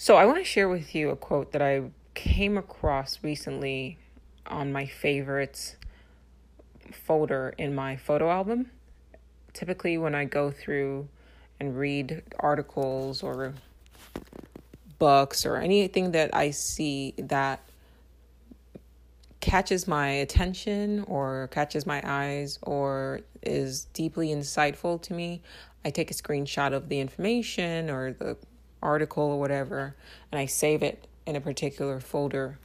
So, I want to share with you a quote that I came across recently on my favorites folder in my photo album. Typically, when I go through and read articles or books or anything that I see that catches my attention or catches my eyes or is deeply insightful to me, I take a screenshot of the information or the article or whatever, and I save it in a particular folder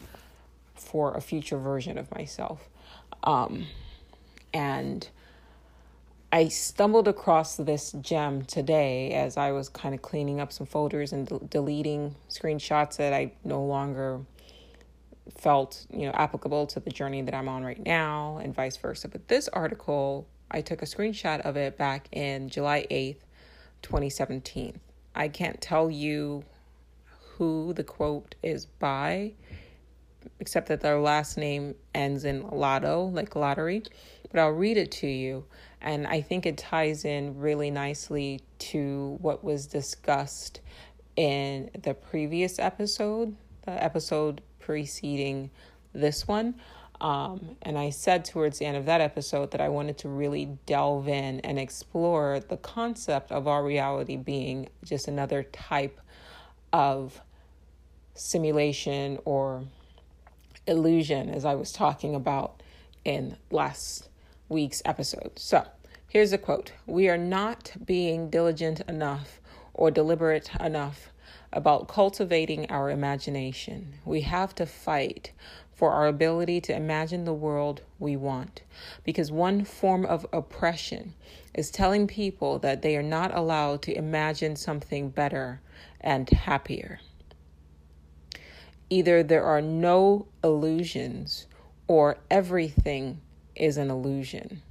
for a future version of myself. Um, and I stumbled across this gem today as I was kind of cleaning up some folders and de- deleting screenshots that I no longer felt, you know, applicable to the journey that I'm on right now and vice versa. But this article, I took a screenshot of it back in July 8th, 2017. I can't tell you who the quote is by, except that their last name ends in lotto, like lottery. But I'll read it to you, and I think it ties in really nicely to what was discussed in the previous episode, the episode preceding this one. Um, and I said towards the end of that episode that I wanted to really delve in and explore the concept of our reality being just another type of simulation or illusion, as I was talking about in last week's episode. So here's a quote We are not being diligent enough or deliberate enough about cultivating our imagination. We have to fight for our ability to imagine the world we want. Because one form of oppression is telling people that they are not allowed to imagine something better and happier. Either there are no illusions or everything is an illusion.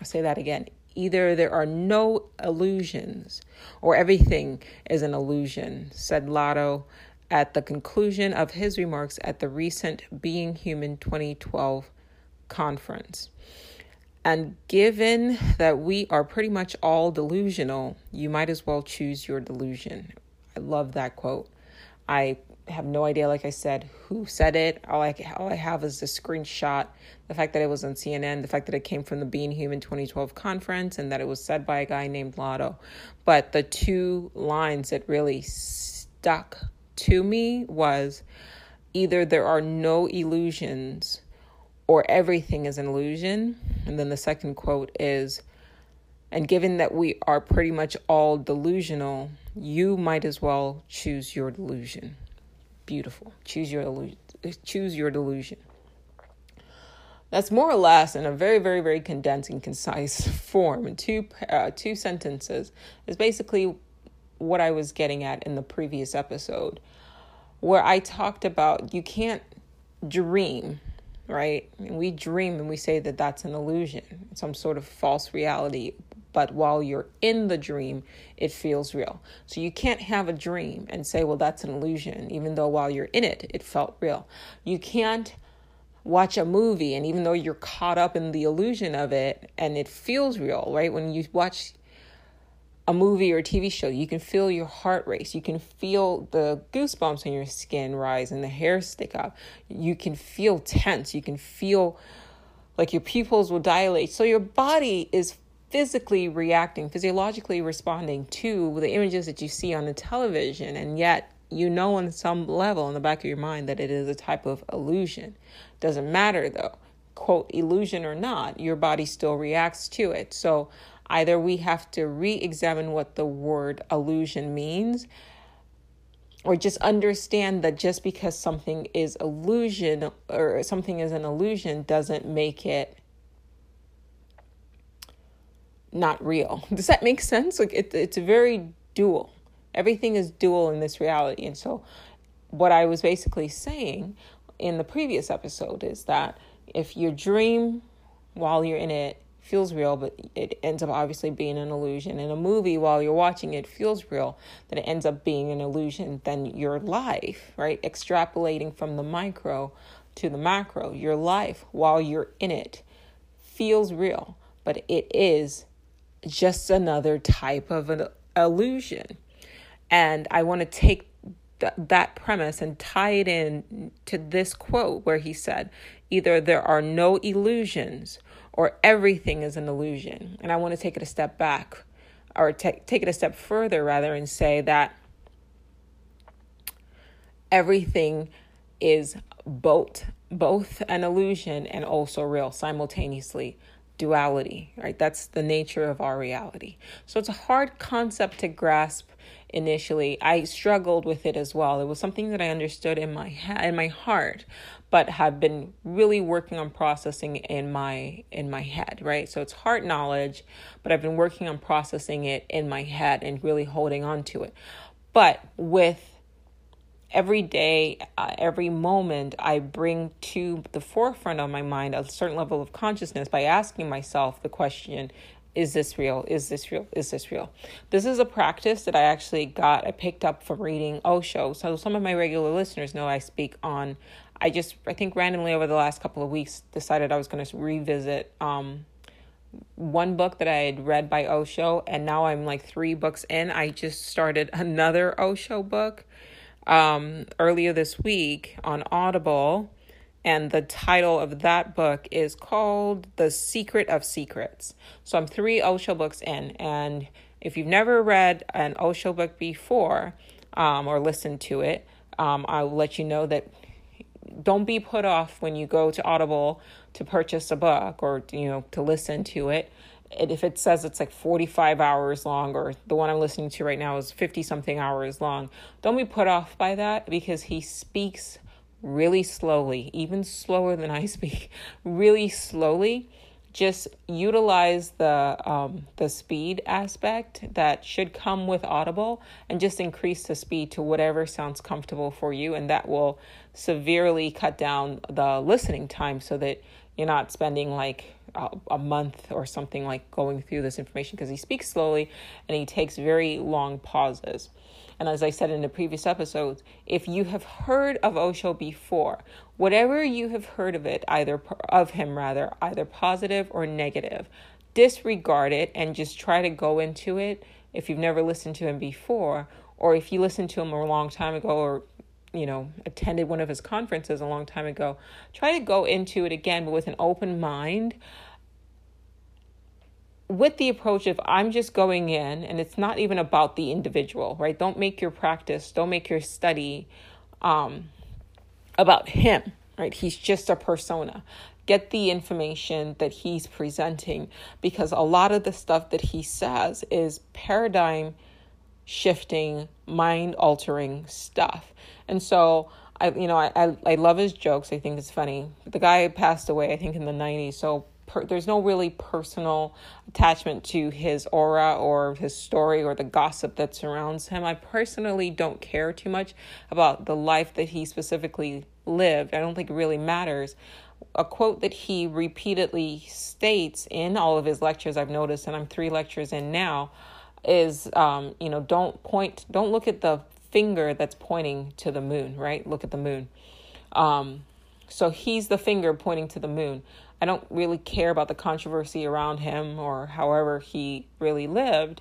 I'll say that again. Either there are no illusions or everything is an illusion, said Lotto at the conclusion of his remarks at the recent Being Human 2012 conference. And given that we are pretty much all delusional, you might as well choose your delusion. I love that quote. I have no idea, like I said, who said it. All I, all I have is the screenshot, the fact that it was on CNN, the fact that it came from the Being Human 2012 conference, and that it was said by a guy named Lotto. But the two lines that really stuck to me was either there are no illusions or everything is an illusion. And then the second quote is, and given that we are pretty much all delusional, you might as well choose your delusion beautiful. Choose your. Choose your delusion. That's more or less in a very, very, very condensed and concise form in two uh, two sentences. Is basically what I was getting at in the previous episode, where I talked about you can't dream, right? We dream and we say that that's an illusion, some sort of false reality but while you're in the dream, it feels real. So you can't have a dream and say, well, that's an illusion, even though while you're in it, it felt real. You can't watch a movie and even though you're caught up in the illusion of it and it feels real, right? When you watch a movie or a TV show, you can feel your heart race. You can feel the goosebumps on your skin rise and the hair stick up. You can feel tense. You can feel like your pupils will dilate. So your body is physically reacting, physiologically responding to the images that you see on the television, and yet you know on some level in the back of your mind that it is a type of illusion. Doesn't matter though, quote, illusion or not, your body still reacts to it. So either we have to re examine what the word illusion means. Or just understand that just because something is illusion or something is an illusion doesn't make it not real. Does that make sense? Like it, it's very dual. Everything is dual in this reality. And so, what I was basically saying in the previous episode is that if your dream while you're in it feels real, but it ends up obviously being an illusion. In a movie, while you're watching it feels real, that it ends up being an illusion. Then your life, right, extrapolating from the micro to the macro, your life while you're in it feels real, but it is just another type of an illusion. And I want to take th- that premise and tie it in to this quote where he said, either there are no illusions or everything is an illusion. And I want to take it a step back or t- take it a step further rather and say that everything is both both an illusion and also real simultaneously duality right? That's the nature of our reality. So it's a hard concept to grasp initially. I struggled with it as well. It was something that i understood in my ha- in my heart but have been really working on processing in my in my head right so it's heart knowledge but i've been working on processing it in my head and really holding on to it but with every day, uh, every moment, I bring to the forefront of my mind a certain level of consciousness by asking myself the question is this real? Is this real? Is this real? This is a practice that I actually got, I picked up from reading Osho. So some of my regular listeners know I speak on, I just, I think randomly over the last couple of weeks decided I was going to revisit um, one book that I had read by Osho, and now I'm like three books in. I just started another Osho book um, earlier this week on Audible. And the title of that book is called The Secret of Secrets. So I'm three Osho books in. And if you've never read an Osho book before um, or listened to it, um, I'll let you know that don't be put off when you go to Audible to purchase a book or you know to listen to it if it says it's like 45 hours long or the one I'm listening to right now is 50 something hours long, don't be put off by that because he speaks really slowly, even slower than I speak, really slowly. Just utilize the um, the speed aspect that should come with Audible, and just increase the speed to whatever sounds comfortable for you, and that will severely cut down the listening time so that you're not spending like a, a month or something like going through this information because he speaks slowly and he takes very long pauses. And as I said in the previous episodes, if you have heard of Osho before, whatever you have heard of it, either of him rather, either positive or negative, disregard it and just try to go into it if you've never listened to him before, or if you listened to him a long time ago or you know, attended one of his conferences a long time ago, try to go into it again, but with an open mind. With the approach of I'm just going in and it's not even about the individual, right? Don't make your practice, don't make your study um, about him, right? He's just a persona. Get the information that he's presenting because a lot of the stuff that he says is paradigm shifting, mind altering stuff. And so I, you know, I, I, I love his jokes. I think it's funny. The guy passed away, I think, in the '90s. So per, there's no really personal attachment to his aura or his story or the gossip that surrounds him. I personally don't care too much about the life that he specifically lived. I don't think it really matters. A quote that he repeatedly states in all of his lectures, I've noticed, and I'm three lectures in now, is um, you know, don't point, don't look at the finger that's pointing to the moon, right? Look at the moon. Um, so he's the finger pointing to the moon. I don't really care about the controversy around him or however he really lived.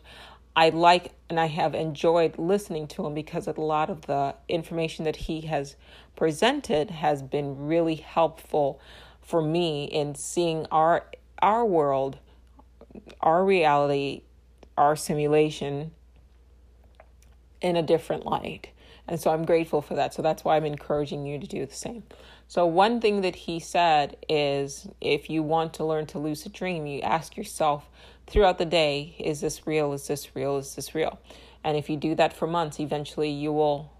I like and I have enjoyed listening to him because a lot of the information that he has presented has been really helpful for me in seeing our our world, our reality, our simulation in a different light. And so I'm grateful for that. So that's why I'm encouraging you to do the same. So, one thing that he said is if you want to learn to lucid dream, you ask yourself throughout the day, is this real? Is this real? Is this real? And if you do that for months, eventually you will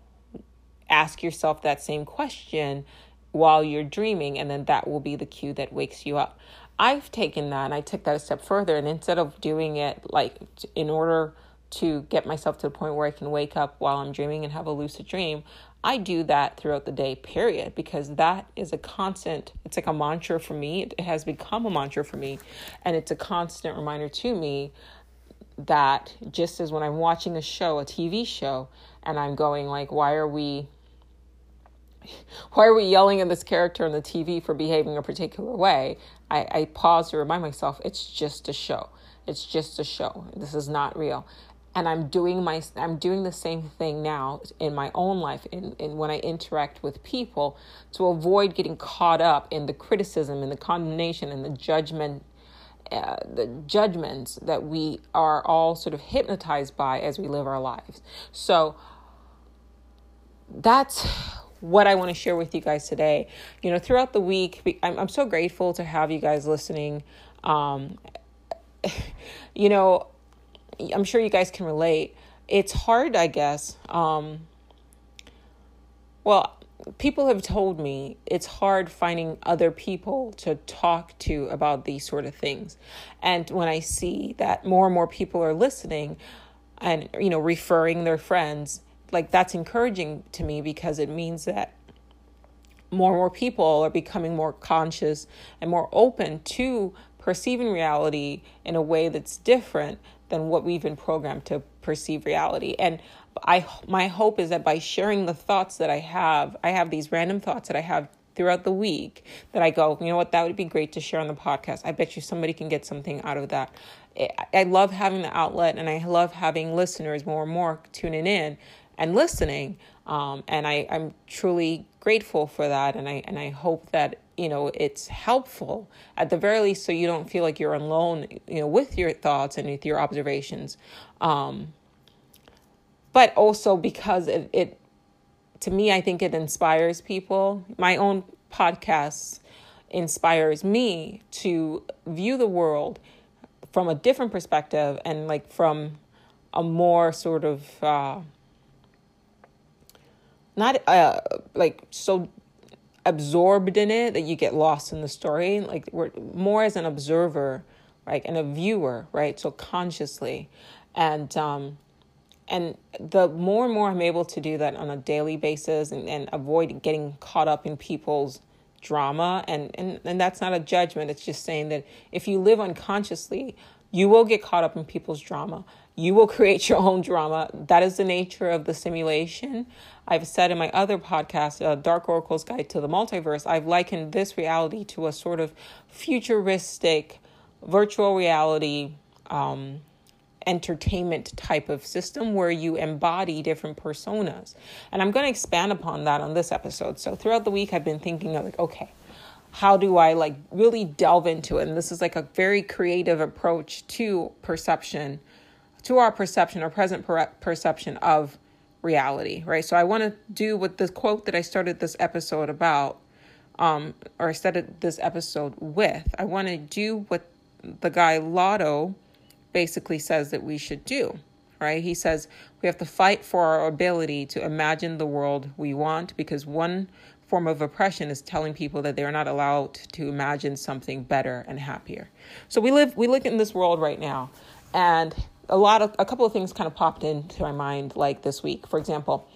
ask yourself that same question while you're dreaming, and then that will be the cue that wakes you up. I've taken that and I took that a step further, and instead of doing it like in order to get myself to the point where I can wake up while I'm dreaming and have a lucid dream, I do that throughout the day, period, because that is a constant, it's like a mantra for me. It has become a mantra for me. And it's a constant reminder to me that just as when I'm watching a show, a TV show, and I'm going like, why are we why are we yelling at this character on the TV for behaving a particular way? I, I pause to remind myself it's just a show. It's just a show. This is not real and i'm doing my i'm doing the same thing now in my own life in, in when i interact with people to avoid getting caught up in the criticism and the condemnation and the judgment uh, the judgments that we are all sort of hypnotized by as we live our lives so that's what I want to share with you guys today. You know, throughout the week, I'm, I'm so grateful to have you guys listening. Um, you know, I'm sure you guys can relate. It's hard, I guess. Um, well, people have told me it's hard finding other people to talk to about these sort of things. And when I see that more and more people are listening and, you know, referring their friends, like that's encouraging to me because it means that more and more people are becoming more conscious and more open to perceiving reality in a way that's different than what we've been programmed to perceive reality. And I my hope is that by sharing the thoughts that I have, I have these random thoughts that I have throughout the week that I go, you know what, that would be great to share on the podcast. I bet you somebody can get something out of that. I love having the outlet and I love having listeners more and more tuning in and listening. Um, and I, I'm truly grateful for that. And I, and I hope that, you know, it's helpful at the very least so you don't feel like you're alone, you know, with your thoughts and with your observations. Um, but also because it, it, to me, I think it inspires people. My own podcast inspires me to view the world from a different perspective and like from a more sort of uh, not uh like so absorbed in it that you get lost in the story. Like we're more as an observer right and a viewer right so consciously. And um and the more and more i'm able to do that on a daily basis and, and avoid getting caught up in people's drama and, and and that's not a judgment. It's just saying that if you live unconsciously you will get caught up in people's drama you will create your own drama. That is the nature of the simulation. I've said in my other podcast, uh, Dark Oracle's Guide to the Multiverse, I've likened this reality to a sort of futuristic virtual reality um, entertainment type of system where you embody different personas. And I'm going to expand upon that on this episode. So throughout the week, I've been thinking of like, okay, how do I like really delve into it? And this is like a very creative approach to perception to our perception or present per- perception of reality, right? So I want to do what the quote that I started this episode about, um, or I started this episode with. I want to do what the guy Lotto basically says that we should do, right? He says we have to fight for our ability to imagine the world we want because one form of oppression is telling people that they're not allowed to imagine something better and happier. So we live we live in this world right now and a lot of a couple of things kind of popped into my mind like this week. For example,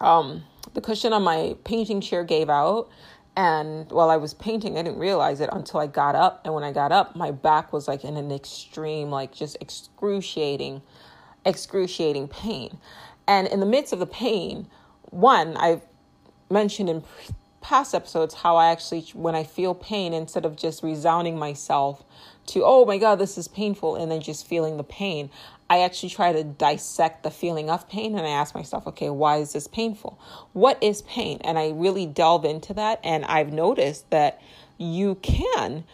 um, the cushion on my painting chair gave out, and while I was painting, I didn't realize it until I got up. And when I got up, my back was like in an extreme, like just excruciating, excruciating pain. And in the midst of the pain, one I've mentioned in past episodes how I actually, when I feel pain, instead of just resounding myself to, oh my God, this is painful, and then just feeling the pain, I actually try to dissect the feeling of pain and I ask myself, okay, why is this painful? What is pain? And I really delve into that. And I've noticed that you can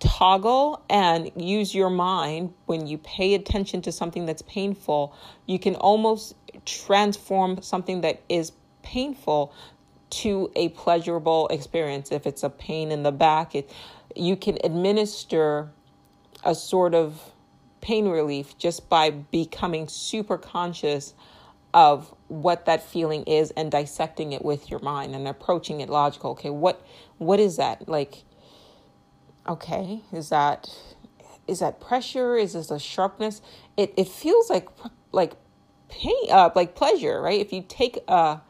toggle and use your mind when you pay attention to something that's painful. You can almost transform something that is painful to a pleasurable experience. If it's a pain in the back, it, you can administer a sort of pain relief just by becoming super conscious of what that feeling is and dissecting it with your mind and approaching it logical. Okay what what is that? Like okay is that is that pressure? Is this a sharpness? It it feels like like pain uh like pleasure right? If you take a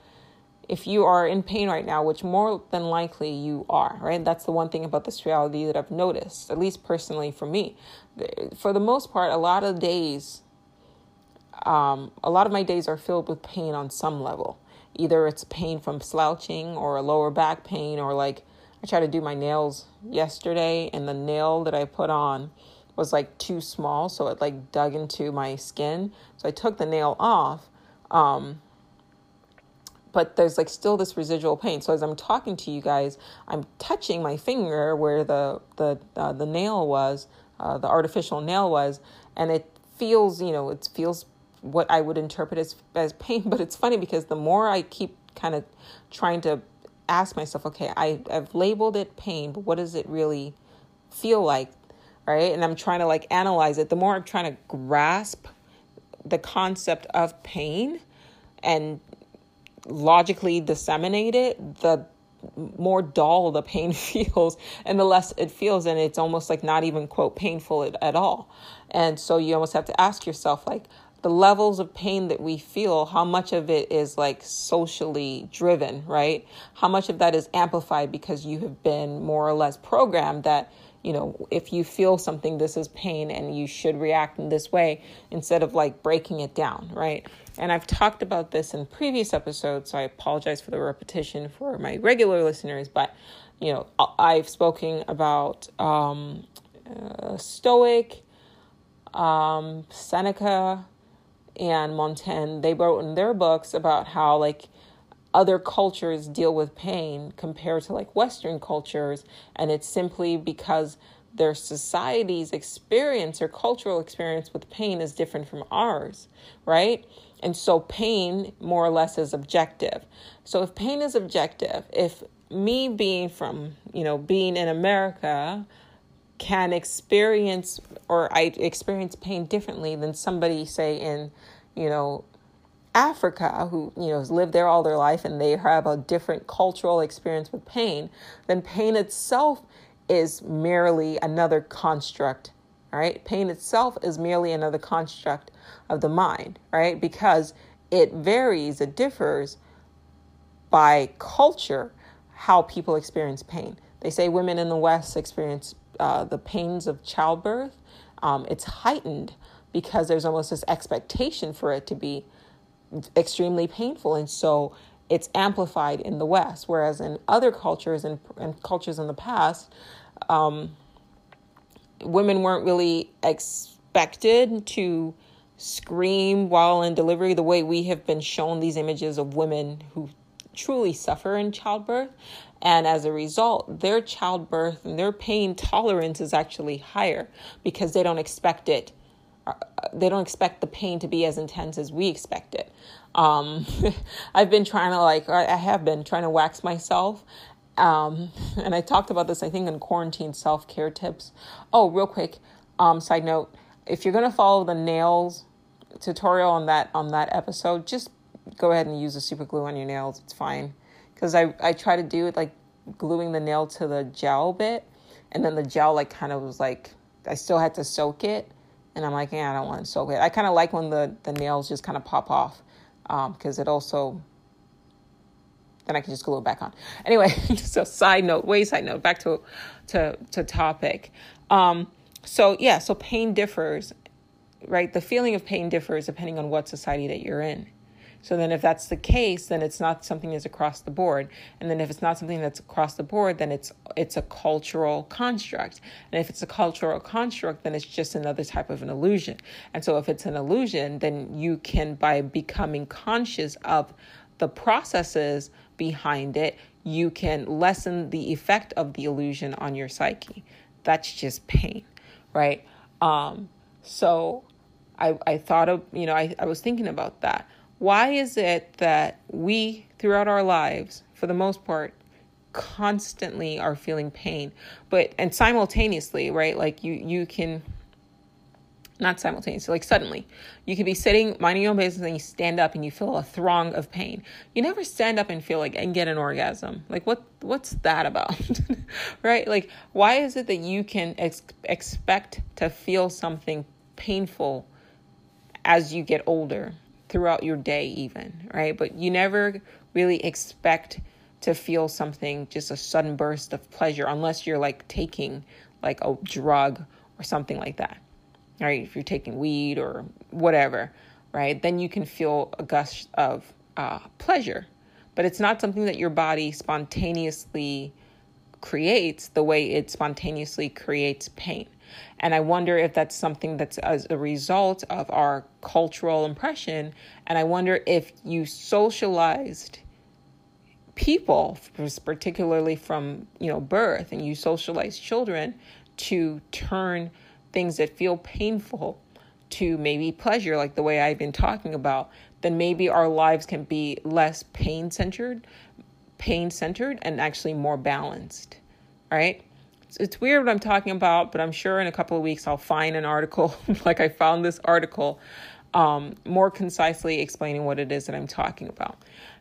if you are in pain right now, which more than likely you are, right? That's the one thing about this reality that I've noticed, at least personally for me. For the most part, a lot of days, um, a lot of my days are filled with pain on some level. Either it's pain from slouching or a lower back pain, or like I tried to do my nails yesterday, and the nail that I put on was like too small, so it like dug into my skin. So I took the nail off. Um, but there's like still this residual pain. So as I'm talking to you guys, I'm touching my finger where the the uh, the nail was, uh, the artificial nail was, and it feels, you know, it feels what I would interpret as as pain. But it's funny because the more I keep kind of trying to ask myself, okay, I, I've labeled it pain, but what does it really feel like? Right. And I'm trying to like analyze it. The more I'm trying to grasp the concept of pain and logically disseminate it, the more dull the pain feels and the less it feels and it's almost like not even quote painful at, at all and so you almost have to ask yourself like the levels of pain that we feel, how much of it is like socially driven, right? How much of that is amplified because you have been more or less programmed that, you know, if you feel something, this is pain and you should react in this way instead of like breaking it down, right? And I've talked about this in previous episodes, so I apologize for the repetition for my regular listeners, but, you know, I've spoken about um, uh, Stoic, um, Seneca, and Montaigne, they wrote in their books about how like other cultures deal with pain compared to like Western cultures, and it's simply because their society's experience or cultural experience with pain is different from ours, right? And so pain more or less is objective. So if pain is objective, if me being from, you know, being in America, can experience or I experience pain differently than somebody, say, in, you know, Africa who, you know, has lived there all their life and they have a different cultural experience with pain, then pain itself is merely another construct, right? Pain itself is merely another construct of the mind, right? Because it varies, it differs by culture how people experience pain. They say women in the West experience uh, the pains of childbirth, um, it's heightened because there's almost this expectation for it to be extremely painful. And so it's amplified in the West, whereas in other cultures and, and cultures in the past, um, women weren't really expected to scream while in delivery the way we have been shown these images of women who truly suffer in childbirth. And as a result, their childbirth and their pain tolerance is actually higher because they don't expect it. They don't expect the pain to be as intense as we expect it. Um, I've been trying to like, I have been trying to wax myself. Um, and I talked about this, I think, in quarantine self care tips. Oh, real quick, um, side note: if you're gonna follow the nails tutorial on that on that episode, just go ahead and use a super glue on your nails. It's fine because I I try to do it like gluing the nail to the gel bit, and then the gel like kind of was like I still had to soak it, and I'm like, yeah, I don't want to soak it. I kind of like when the the nails just kind of pop off, because um, it also then I can just glue it back on. Anyway, so side note, way side note, back to to to topic. Um, so yeah, so pain differs, right? The feeling of pain differs depending on what society that you're in. So then if that's the case, then it's not something that's across the board. And then if it's not something that's across the board, then it's it's a cultural construct. And if it's a cultural construct, then it's just another type of an illusion. And so if it's an illusion, then you can by becoming conscious of the processes behind it, you can lessen the effect of the illusion on your psyche. That's just pain, right? Um, so I, I thought of, you know, I, I was thinking about that. Why is it that we, throughout our lives, for the most part, constantly are feeling pain, but and simultaneously, right? Like you, you can not simultaneously, like suddenly, you could be sitting minding your own business and you stand up and you feel a throng of pain. You never stand up and feel like and get an orgasm. Like what? What's that about? right? Like why is it that you can ex- expect to feel something painful as you get older? Throughout your day, even, right? But you never really expect to feel something, just a sudden burst of pleasure, unless you're like taking like a drug or something like that, right? If you're taking weed or whatever, right? Then you can feel a gush of uh, pleasure. But it's not something that your body spontaneously creates the way it spontaneously creates pain. And I wonder if that's something that's as a result of our cultural impression. And I wonder if you socialized people, particularly from you know birth, and you socialize children to turn things that feel painful to maybe pleasure, like the way I've been talking about, then maybe our lives can be less pain centered, pain centered, and actually more balanced. Right? It's, weird what I'm talking about, but I'm sure in a couple of weeks I'll find an article like I found this article um, more concisely explaining what it is that I'm talking about.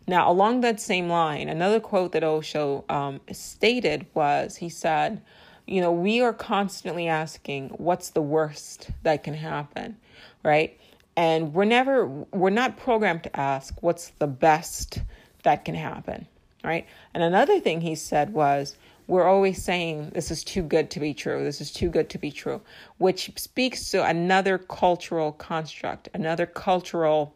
Now, along that same line, another quote that Osho um, stated was he said, You know, we are constantly asking, what's the worst that can happen, right? And we're never, we're not programmed to ask, what's the best that can happen, right? And another thing he said was, we're always saying this is too good to be true. This is too good to be true, which speaks to another cultural construct, another cultural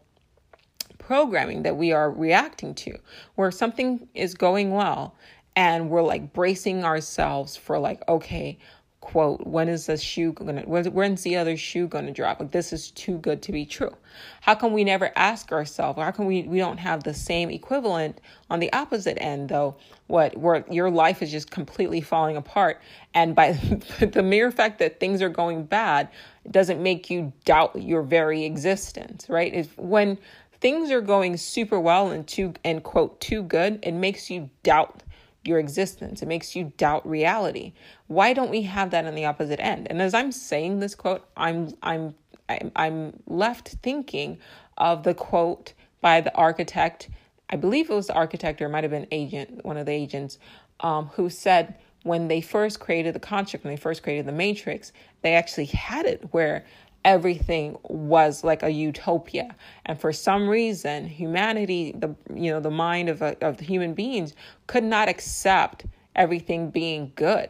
programming that we are reacting to, where something is going well and we're like bracing ourselves for like, okay, quote, when is the shoe gonna, when's the other shoe gonna drop? Like this is too good to be true. How come we never ask ourselves? How come we, we don't have the same equivalent on the opposite end though? What where your life is just completely falling apart, and by the mere fact that things are going bad doesn't make you doubt your very existence, right? If when things are going super well and too and quote too good, it makes you doubt your existence. It makes you doubt reality. Why don't we have that on the opposite end? And as I'm saying this quote, I'm I'm I'm, I'm left thinking of the quote by the architect. I believe it was the architect or it might have been agent, one of the agents, um, who said when they first created the construct, when they first created the matrix, they actually had it where everything was like a utopia. And for some reason humanity the you know the mind of, a, of the human beings could not accept everything being good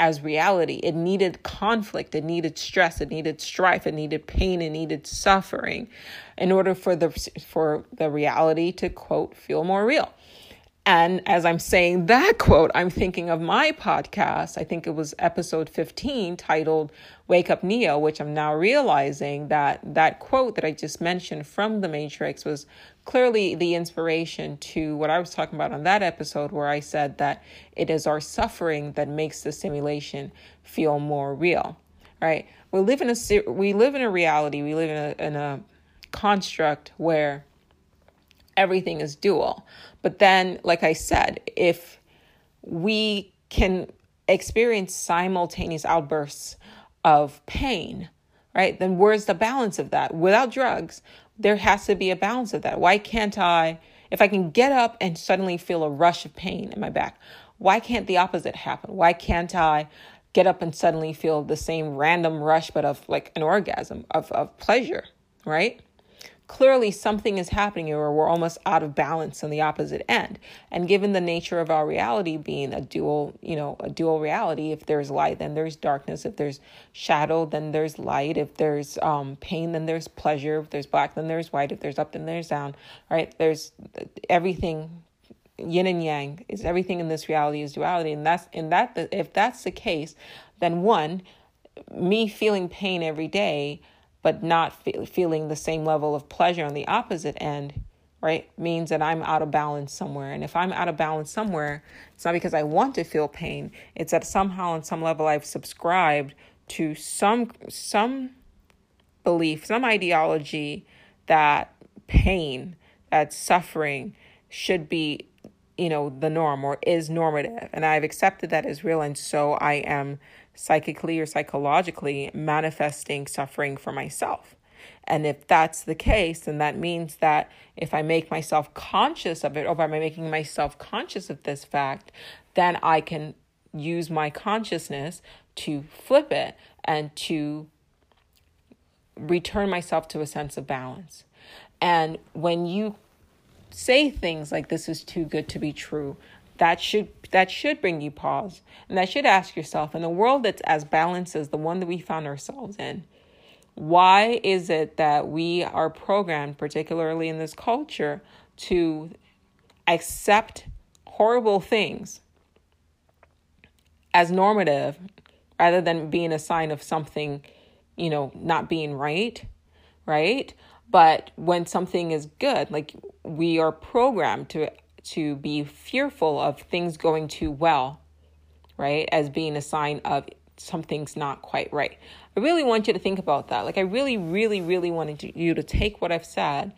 as reality. It needed conflict. It needed stress. It needed strife. It needed pain. It needed suffering in order for the for the reality to quote feel more real and as I'm saying that quote, I'm thinking of my podcast. I think it was episode 15 titled Wake Up Neo, which I'm now realizing that that quote that I just mentioned from The Matrix was clearly the inspiration to what I was talking about on that episode, where I said that it is our suffering that makes the simulation feel more real. Right? We live in a we live in a reality. We live in a in a construct where everything is dual. But then, like I said, if we can experience simultaneous outbursts of pain, right, then where's the balance of that? Without drugs, there has to be a balance of that. Why can't I, if I can get up and suddenly feel a rush of pain in my back, why can't the opposite happen? Why can't I get up and suddenly feel the same random rush, but of like an orgasm, of, of pleasure, right? Clearly something is happening or we're almost out of balance on the opposite end. And given the nature of our reality being a dual you know a dual reality if there's light then there's darkness. If there's shadow then there's light. If there's um, pain then there's pleasure. If there's black then there's white. If there's up then there's down right? There's everything yin and yang is everything in this reality is duality. And that's in that if that's the case then one me feeling pain every day but not fe- feeling the same level of pleasure on the opposite end, right, means that I'm out of balance somewhere. And if I'm out of balance somewhere, it's not because I want to feel pain. It's that somehow on some level I've subscribed to some some belief, some ideology that pain, that suffering should be, you know, the norm or is normative. And I've accepted that as real and so I am psychically or psychologically manifesting suffering for myself. And if that's the case, then that means that if I make myself conscious of it, or by making myself conscious of this fact, then I can use my consciousness to flip it and to return myself to a sense of balance. And when you say things like, this is too good to be true, that should that should bring you pause and that should ask yourself in a world that's as balanced as the one that we found ourselves in why is it that we are programmed particularly in this culture to accept horrible things as normative rather than being a sign of something, you know, not being right, right? But when something is good, like we are programmed to to be fearful of things going too well, right? As being a sign of something's not quite right. I really want you to think about that. Like I really really really wanted you to take what I've said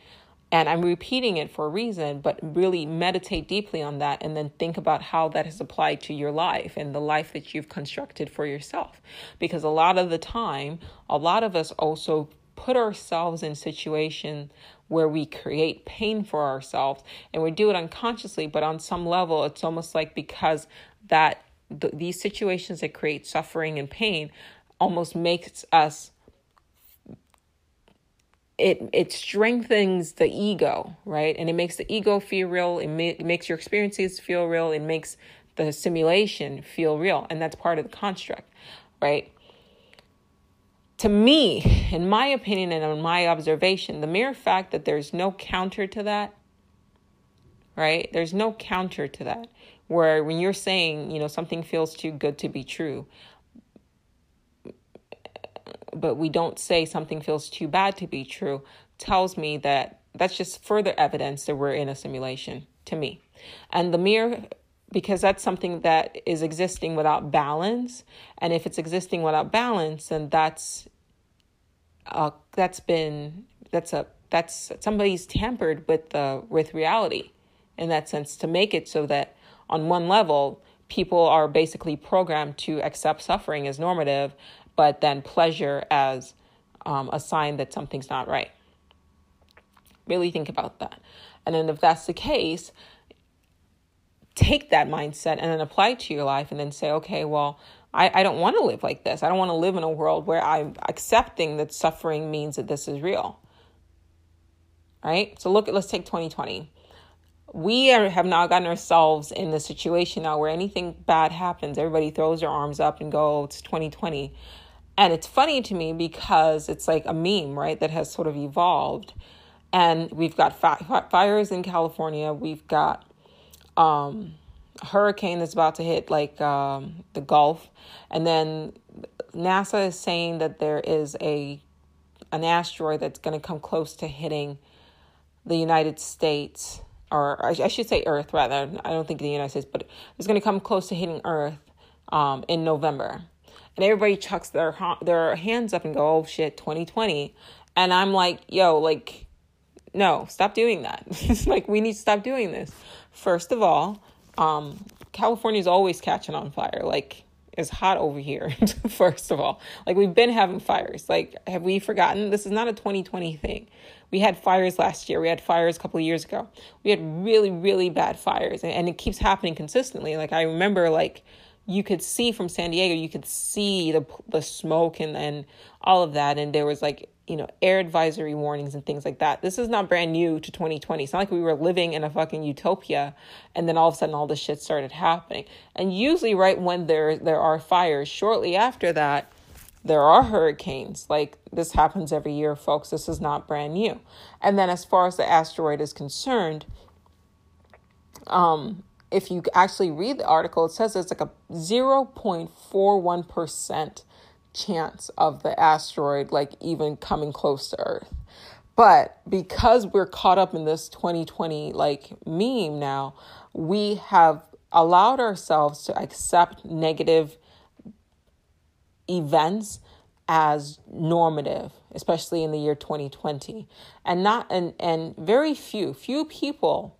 and I'm repeating it for a reason, but really meditate deeply on that and then think about how that has applied to your life and the life that you've constructed for yourself. Because a lot of the time, a lot of us also put ourselves in situations where we create pain for ourselves and we do it unconsciously, but on some level, it's almost like because that th- these situations that create suffering and pain almost makes us it it strengthens the ego, right? And it makes the ego feel real. It, ma- it makes your experiences feel real. It makes the simulation feel real, and that's part of the construct, right? To me, in my opinion and in my observation, the mere fact that there's no counter to that, right? There's no counter to that. Where when you're saying, you know, something feels too good to be true, but we don't say something feels too bad to be true tells me that that's just further evidence that we're in a simulation to me. And the mere because that's something that is existing without balance and if it's existing without balance then that's uh that's been that's a that's somebody's tampered with the with reality in that sense to make it so that on one level people are basically programmed to accept suffering as normative but then pleasure as um, a sign that something's not right. Really think about that. And then, if that's the case, take that mindset and then apply it to your life and then say, okay, well, I, I don't want to live like this. I don't want to live in a world where I'm accepting that suffering means that this is real. Right? So, look at, let's take 2020 we are, have now gotten ourselves in the situation now where anything bad happens, everybody throws their arms up and go, oh, it's 2020. And it's funny to me because it's like a meme, right, that has sort of evolved. And we've got fi- fires in California. We've got um, hurricane that's about to hit like um, the Gulf. And then NASA is saying that there is a an asteroid that's going to come close to hitting the United States, or I, should say Earth rather. I don't think the United States, but it's going to come close to hitting Earth um, in November and everybody chucks their their hands up and go, "Oh shit, 2020." And I'm like, "Yo, like no, stop doing that. it's like we need to stop doing this." First of all, um California's always catching on fire. Like it's hot over here. first of all, like we've been having fires. Like have we forgotten? This is not a 2020 thing. We had fires last year. We had fires a couple of years ago. We had really really bad fires and, and it keeps happening consistently. Like I remember like you could see from San Diego, you could see the the smoke and and all of that, and there was like you know air advisory warnings and things like that. This is not brand new to 2020. It's not like we were living in a fucking utopia, and then all of a sudden all this shit started happening. And usually, right when there there are fires, shortly after that, there are hurricanes. Like this happens every year, folks. This is not brand new. And then as far as the asteroid is concerned, um, if you actually read the article, it says it's like a 0.41% chance of the asteroid like even coming close to Earth. But because we're caught up in this 2020 like meme now, we have allowed ourselves to accept negative events as normative especially in the year 2020 and not and and very few few people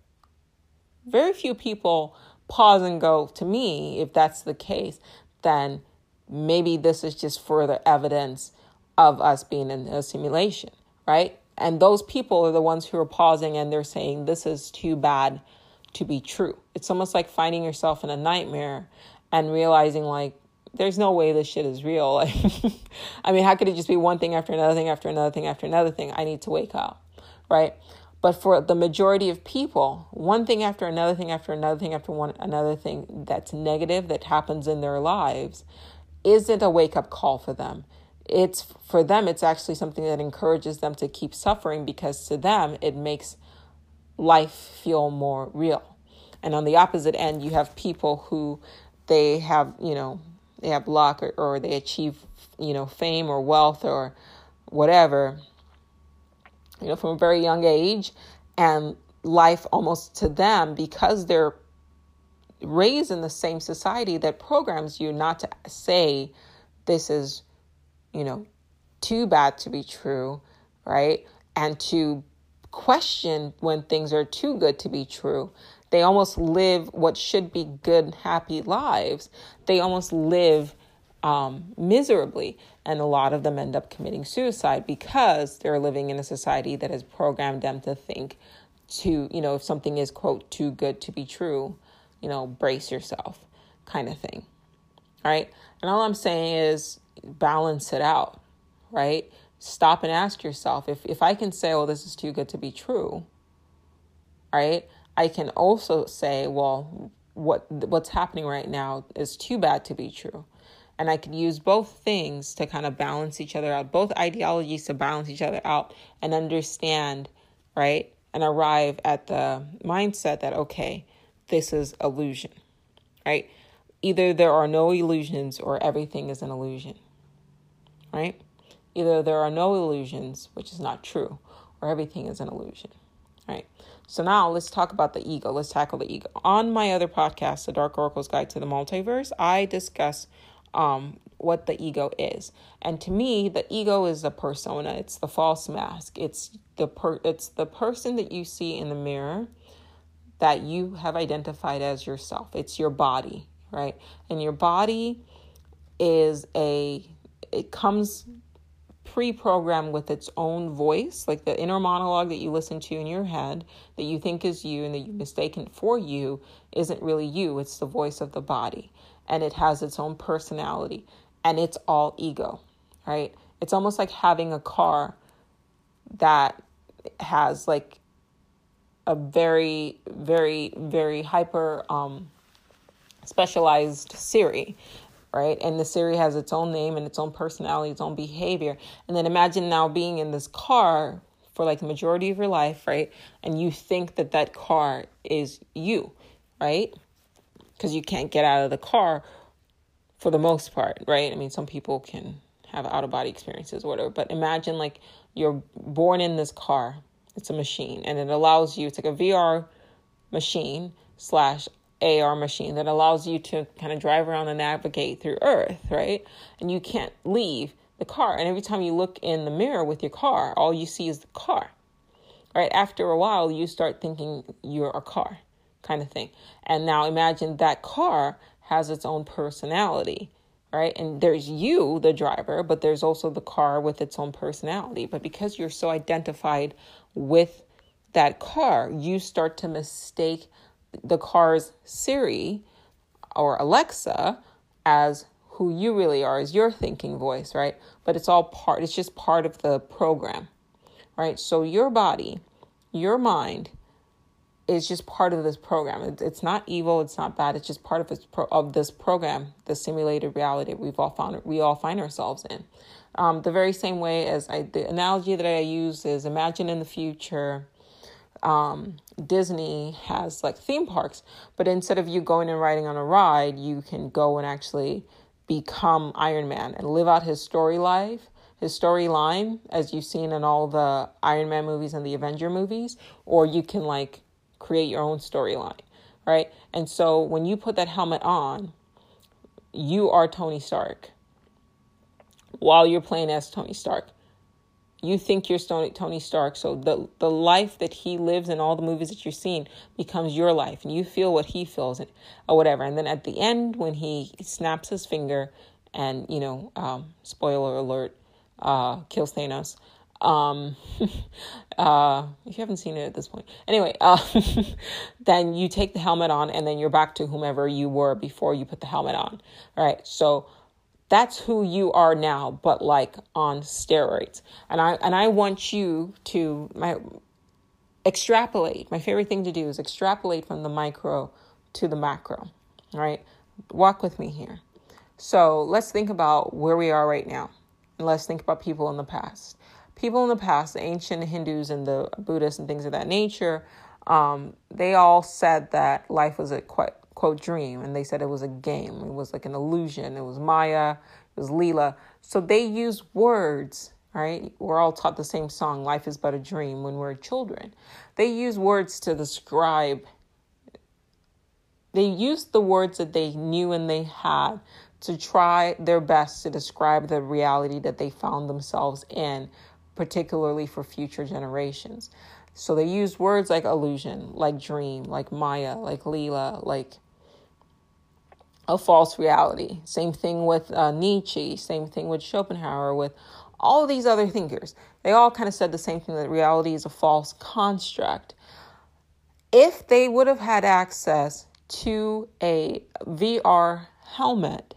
very few people pause and go, to me, if that's the case, then maybe this is just further evidence of us being in a simulation, right? And those people are the ones who are pausing and they're saying, this is too bad to be true. It's almost like finding yourself in a nightmare and realizing, like, there's no way this shit is real. I mean, how could it just be one thing after another thing after another thing after another thing? I need to wake up, right? But for the majority of people, one thing after another thing after another thing after one another thing that's negative that happens in their lives isn't a wake up call for them. It's for them, it's actually something that encourages them to keep suffering because to them, it makes life feel more real. And on the opposite end, you have people who they have, you know, they have luck or, or they achieve, you know, fame or wealth or whatever, you know, from a very young age. And life almost to them because they're raised in the same society that programs you not to say this is, you know, too bad to be true, right? And to question when things are too good to be true. They almost live what should be good, happy lives. They almost live um, miserably. And a lot of them end up committing suicide because they're living in a society that has programmed them to think to, you know, if something is, quote, too good to be true, you know, brace yourself kind of thing. Right. And all I'm saying is balance it out. Right. Stop and ask yourself if, if I can say, oh, this is too good to be true. Right. I can also say, well, what what's happening right now is too bad to be true. And I could use both things to kind of balance each other out, both ideologies to balance each other out and understand, right? And arrive at the mindset that, okay, this is illusion, right? Either there are no illusions or everything is an illusion, right? Either there are no illusions, which is not true, or everything is an illusion, right? So now let's talk about the ego. Let's tackle the ego. On my other podcast, The Dark Oracle's Guide to the Multiverse, I discuss um, what the ego is. And to me, the ego is the persona. It's the false mask. It's the per- it's the person that you see in the mirror that you have identified as yourself. It's your body, right? And your body is a it comes pre-programmed with its own voice, like the inner monologue that you listen to in your head that you think is you and that you mistaken for you isn't really you. It's the voice of the body and it has its own personality and it's all ego, right? It's almost like having a car that has like a very, very, very hyper um, specialized Siri, right? And the Siri has its own name and its own personality, its own behavior. And then imagine now being in this car for like the majority of your life, right? And you think that that car is you, right? because you can't get out of the car for the most part, right? I mean, some people can have out of body experiences or whatever, but imagine like you're born in this car. It's a machine and it allows you, it's like a VR machine slash AR machine that allows you to kind of drive around and navigate through Earth, right? And you can't leave the car. And every time you look in the mirror with your car, all you see is the car, right? After a while, you start thinking you're a car kind of thing. And now imagine that car has its own personality, right? And there's you, the driver, but there's also the car with its own personality. But because you're so identified with that car, you start to mistake the car's Siri or Alexa as who you really are, as your thinking voice, right? But it's all part, it's just part of the program, right? So your body, your mind, is just part of this program. it's not evil. It's not bad. It's just part of this pro- of this program, the simulated reality we've all found we all find ourselves in. Um, the very same way as I, the analogy that I use is imagine in the future, um, Disney has like theme parks, but instead of you going and riding on a ride, you can go and actually become Iron Man and live out his story life his storyline as you've seen in all the Iron Man movies and the Avenger movies, or you can like create your own storyline, right? And so when you put that helmet on, you are Tony Stark while you're playing as Tony Stark. You think you're Tony Stark, so the the life that he lives in all the movies that you're seeing becomes your life, and you feel what he feels, or whatever. And then at the end, when he snaps his finger, and you know, um, spoiler alert, uh, kills Thanos, um, uh, if you haven't seen it at this point, anyway, uh, then you take the helmet on and then you're back to whomever you were before you put the helmet on. All right. So that's who you are now, but like on steroids. And I, and I want you to, my, extrapolate. My favorite thing to do is extrapolate from the micro to the macro. All right. Walk with me here. So let's think about where we are right now. And let's think about people in the past people in the past, the ancient Hindus and the Buddhists and things of that nature, um, they all said that life was a quite quote dream and they said it was a game. It was like an illusion. It was maya it was leela. So they use words right? We're all taught the same song life is but a dream when we're children. They use words to describe they used the words that they knew and they had to try their best to describe the reality that they found themselves in particularly for future generations. So they used words like illusion like dream like maya like leela like a false reality. Same thing with uh, Nietzsche, same thing with Schopenhauer, with all these other thinkers. They all kind of said the same thing that reality is a false construct. If they would have had access to a VR helmet,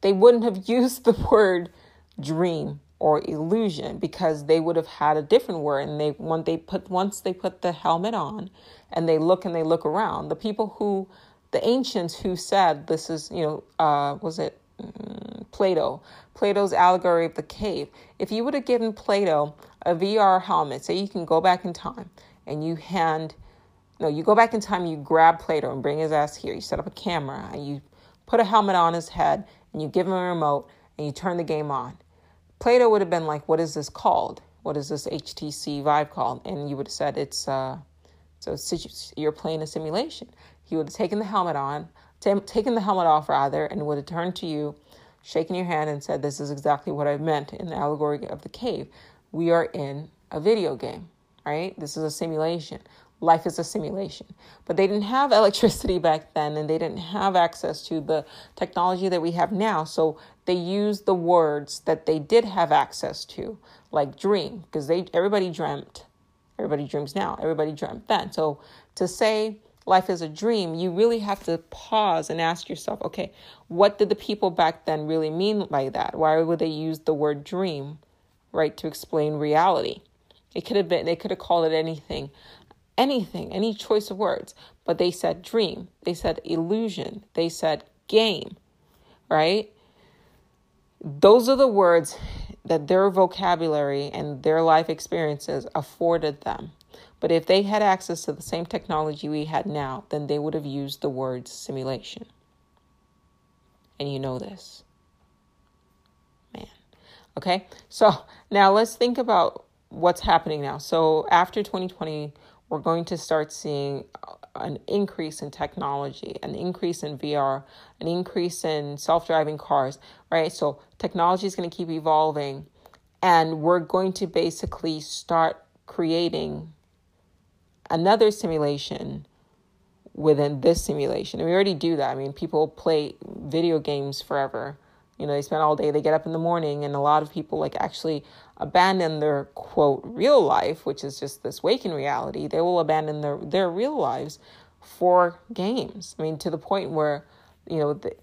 they wouldn't have used the word dream or illusion because they would have had a different word and they when they put once they put the helmet on and they look and they look around the people who the ancients who said this is, you know, uh, was it mm, Plato? Plato's allegory of the cave. If you would have given Plato a VR helmet, say you can go back in time and you hand, no, you go back in time, you grab Plato and bring his ass here. You set up a camera and you put a helmet on his head and you give him a remote and you turn the game on. Plato would have been like, "What is this called? What is this HTC Vive called?" And you would have said, "It's uh, so you're playing a simulation." He would have taken the helmet on, t- taken the helmet off rather, and would have turned to you, shaken your hand, and said, This is exactly what I meant in the allegory of the cave. We are in a video game, right? This is a simulation. Life is a simulation. But they didn't have electricity back then and they didn't have access to the technology that we have now. So they used the words that they did have access to, like dream, because they everybody dreamt. Everybody dreams now. Everybody dreamt then. So to say life is a dream, you really have to pause and ask yourself, okay, what did the people back then really mean by that? Why would they use the word dream, right, to explain reality? It could have been, they could have called it anything, anything, any choice of words, but they said dream, they said illusion, they said game, right? Those are the words that their vocabulary and their life experiences afforded them. But if they had access to the same technology we had now, then they would have used the word simulation. And you know this. Man. Okay? So now let's think about what's happening now. So after 2020, we're going to start seeing an increase in technology, an increase in VR, an increase in self driving cars, right? So technology is going to keep evolving, and we're going to basically start creating another simulation within this simulation. And we already do that. I mean, people play video games forever. You know, they spend all day, they get up in the morning, and a lot of people like actually abandon their quote real life, which is just this waking reality. They will abandon their, their real lives for games. I mean, to the point where, you know, the,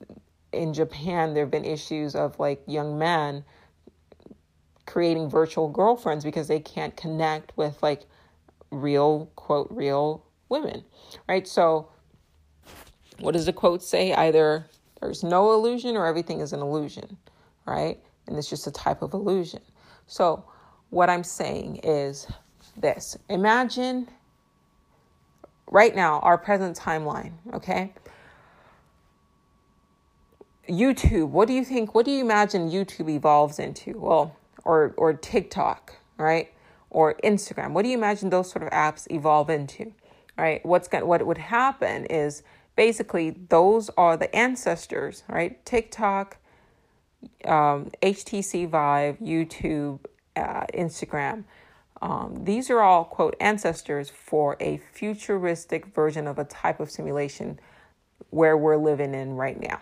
in Japan, there have been issues of like young men creating virtual girlfriends because they can't connect with like real, quote, real women, right? So, what does the quote say? Either there's no illusion or everything is an illusion, right? And it's just a type of illusion. So, what I'm saying is this imagine right now our present timeline, okay? YouTube, what do you think? What do you imagine YouTube evolves into? Well, or or TikTok, right? Or Instagram? What do you imagine those sort of apps evolve into? Right? What's going what would happen is basically those are the ancestors, right? TikTok, um, HTC Vive, YouTube, uh, Instagram. Um, these are all quote ancestors for a futuristic version of a type of simulation where we're living in right now.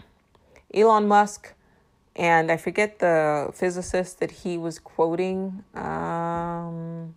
Elon Musk and I forget the physicist that he was quoting. Um,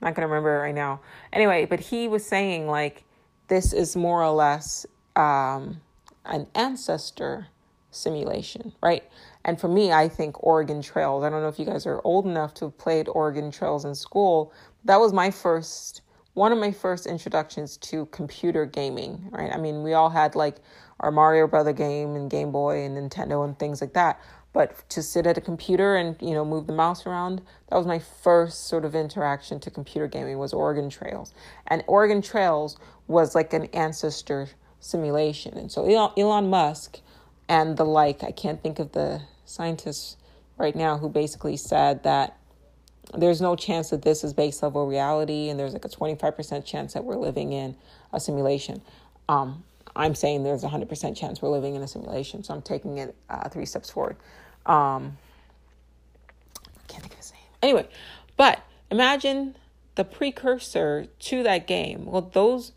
not gonna remember right now. Anyway, but he was saying like this is more or less um, an ancestor simulation, right? And for me, I think Oregon Trails. I don't know if you guys are old enough to have played Oregon Trails in school. That was my first, one of my first introductions to computer gaming, right? I mean, we all had like our Mario Brother game and Game Boy and Nintendo and things like that. But to sit at a computer and you know move the mouse around, that was my first sort of interaction to computer gaming was Oregon Trails. And Oregon Trails was like an ancestor simulation. And so Elon Musk and the like, I can't think of the scientists right now who basically said that there's no chance that this is base level reality and there's like a 25% chance that we're living in a simulation. Um, I'm saying there's a 100% chance we're living in a simulation. So I'm taking it uh, three steps forward. Um, I can't think of his name. Anyway, but imagine the precursor to that game. Well, those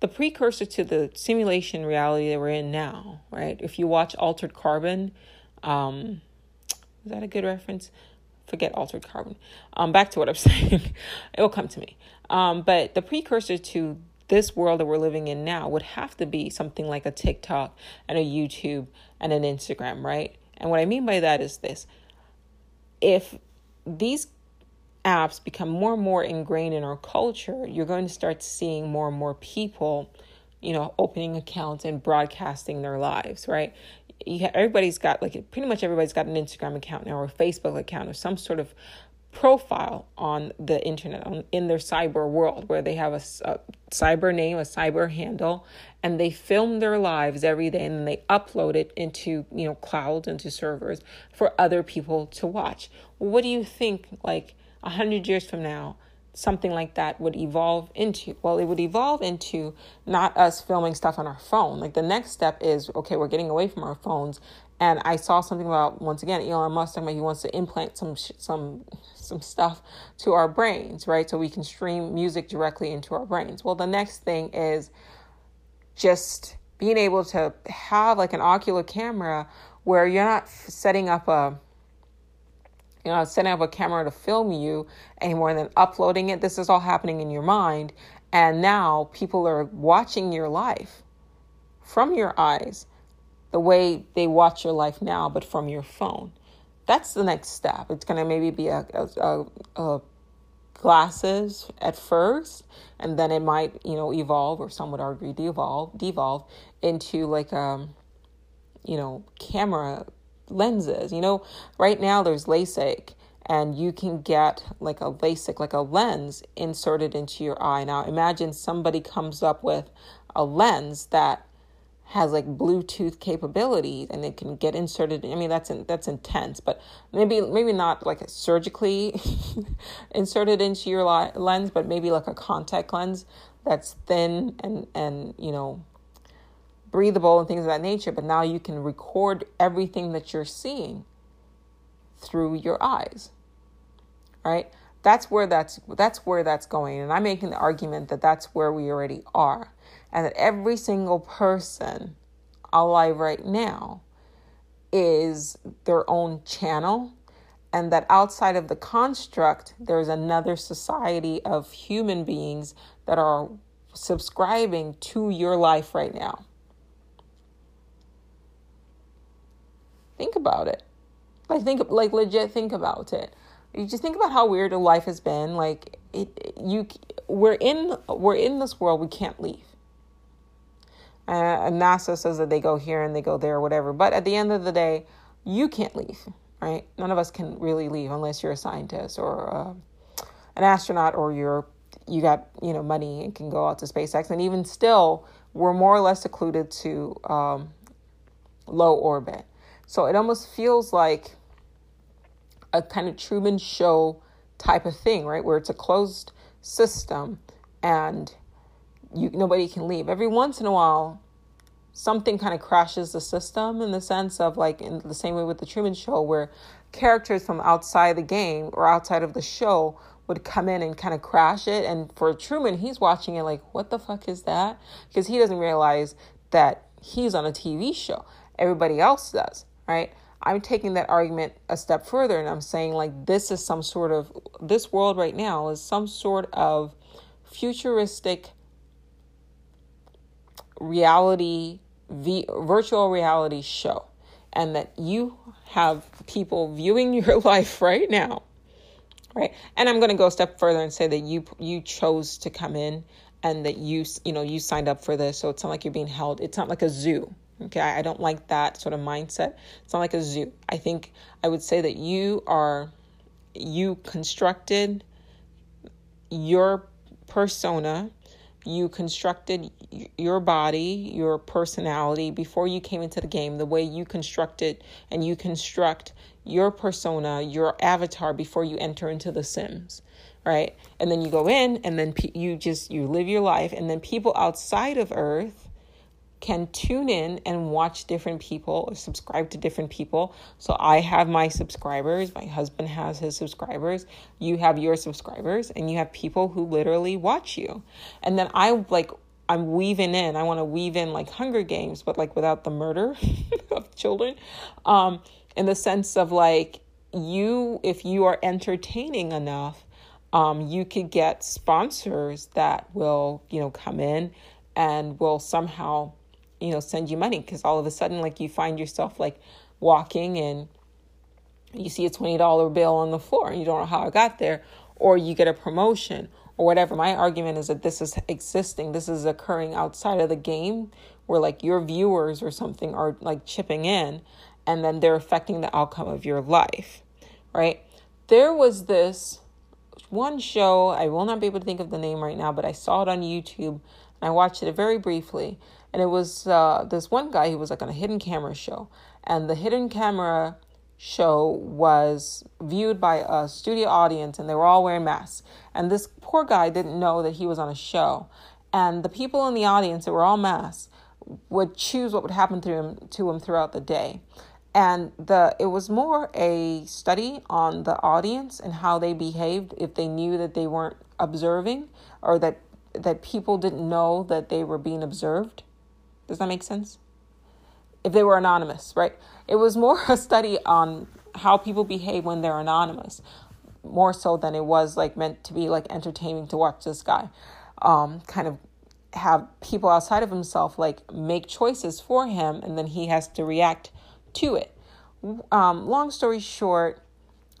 the precursor to the simulation reality that we're in now, right? If you watch Altered Carbon, um, is that a good reference? Forget Altered Carbon. Um, back to what I'm saying. It'll come to me. Um, but the precursor to this world that we're living in now would have to be something like a TikTok and a YouTube and an Instagram, right? And what I mean by that is this if these apps become more and more ingrained in our culture, you're going to start seeing more and more people, you know, opening accounts and broadcasting their lives, right? You, everybody's got like pretty much everybody's got an Instagram account now or a Facebook account or some sort of profile on the internet on, in their cyber world where they have a, a, cyber name a cyber handle and they film their lives every day and they upload it into you know clouds into servers for other people to watch what do you think like a hundred years from now, something like that would evolve into? Well, it would evolve into not us filming stuff on our phone. Like the next step is okay, we're getting away from our phones. And I saw something about once again Elon Musk talking about he wants to implant some some some stuff to our brains, right? So we can stream music directly into our brains. Well, the next thing is just being able to have like an ocular camera where you're not setting up a you know, setting up a camera to film you anymore and then uploading it. This is all happening in your mind. And now people are watching your life from your eyes the way they watch your life now, but from your phone. That's the next step. It's going to maybe be a, a, a, glasses at first, and then it might, you know, evolve, or some would argue devolve, devolve into like a, um, you know, camera lenses. You know, right now there's LASIK and you can get like a LASIK, like a lens inserted into your eye. Now imagine somebody comes up with a lens that has like Bluetooth capabilities and it can get inserted. I mean, that's in, that's intense, but maybe maybe not like surgically inserted into your lens, but maybe like a contact lens that's thin and and you know breathable and things of that nature, but now you can record everything that you're seeing through your eyes. Right? That's where that's that's where that's going. And I'm making the argument that that's where we already are. And that every single person alive right now is their own channel and that outside of the construct there's another society of human beings that are subscribing to your life right now Think about it. Like think like legit think about it. You just think about how weird a life has been. Like it, you, we're in we're in this world. We can't leave. Uh, NASA says that they go here and they go there, whatever. But at the end of the day, you can't leave, right? None of us can really leave unless you're a scientist or uh, an astronaut or you're you got you know money and can go out to SpaceX. And even still, we're more or less secluded to um, low orbit. So it almost feels like a kind of Truman Show type of thing, right? Where it's a closed system and you nobody can leave. Every once in a while, something kind of crashes the system in the sense of like in the same way with the Truman Show, where characters from outside the game or outside of the show would come in and kind of crash it. And for Truman, he's watching it like, what the fuck is that? Because he doesn't realize that he's on a TV show. Everybody else does right? I'm taking that argument a step further and I'm saying, like, this is some sort of, this world right now is some sort of futuristic reality, virtual reality show. And that you have people viewing your life right now, right? And I'm going to go a step further and say that you you chose to come in and that you you know you signed up for this, so it's not like you're being held. It's not like a zoo, Okay, I don't like that sort of mindset. It's not like a zoo. I think I would say that you are, you constructed your persona you constructed your body, your personality before you came into the game, the way you constructed and you construct your persona, your avatar before you enter into the Sims, right? And then you go in and then you just you live your life and then people outside of Earth can tune in and watch different people or subscribe to different people. So I have my subscribers, my husband has his subscribers, you have your subscribers, and you have people who literally watch you. And then I like I'm weaving in. I want to weave in like Hunger Games, but like without the murder of children. Um, in the sense of like you, if you are entertaining enough, um, you could get sponsors that will, you know, come in and will somehow you know send you money because all of a sudden like you find yourself like walking and you see a $20 bill on the floor and you don't know how it got there or you get a promotion or whatever. My argument is that this is existing. This is occurring outside of the game where like your viewers or something are like chipping in and then they're affecting the outcome of your life right? There was this one show i will not be able to think of the name right now but i saw it on youtube and i watched it very briefly and it was uh, this one guy who was like on a hidden camera show, and the hidden camera show was viewed by a studio audience, and they were all wearing masks. And this poor guy didn't know that he was on a show, and the people in the audience that were all masked would choose what would happen to him to him throughout the day. And the it was more a study on the audience and how they behaved if they knew that they weren't observing or that that people didn't know that they were being observed does that make sense? If they were anonymous, right? It was more a study on how people behave when they're anonymous, more so than it was like meant to be like entertaining to watch this guy um, kind of have people outside of himself like make choices for him and then he has to react to it. Um, long story short,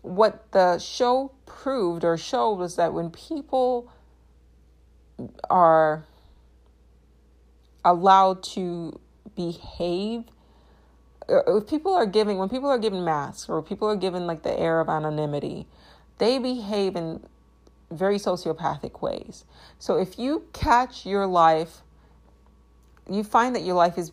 what the show proved or showed was that when people are allowed to behave uh, if people are giving when people are given masks or people are given like the air of anonymity they behave in very sociopathic ways. So if you catch your life you find that your life is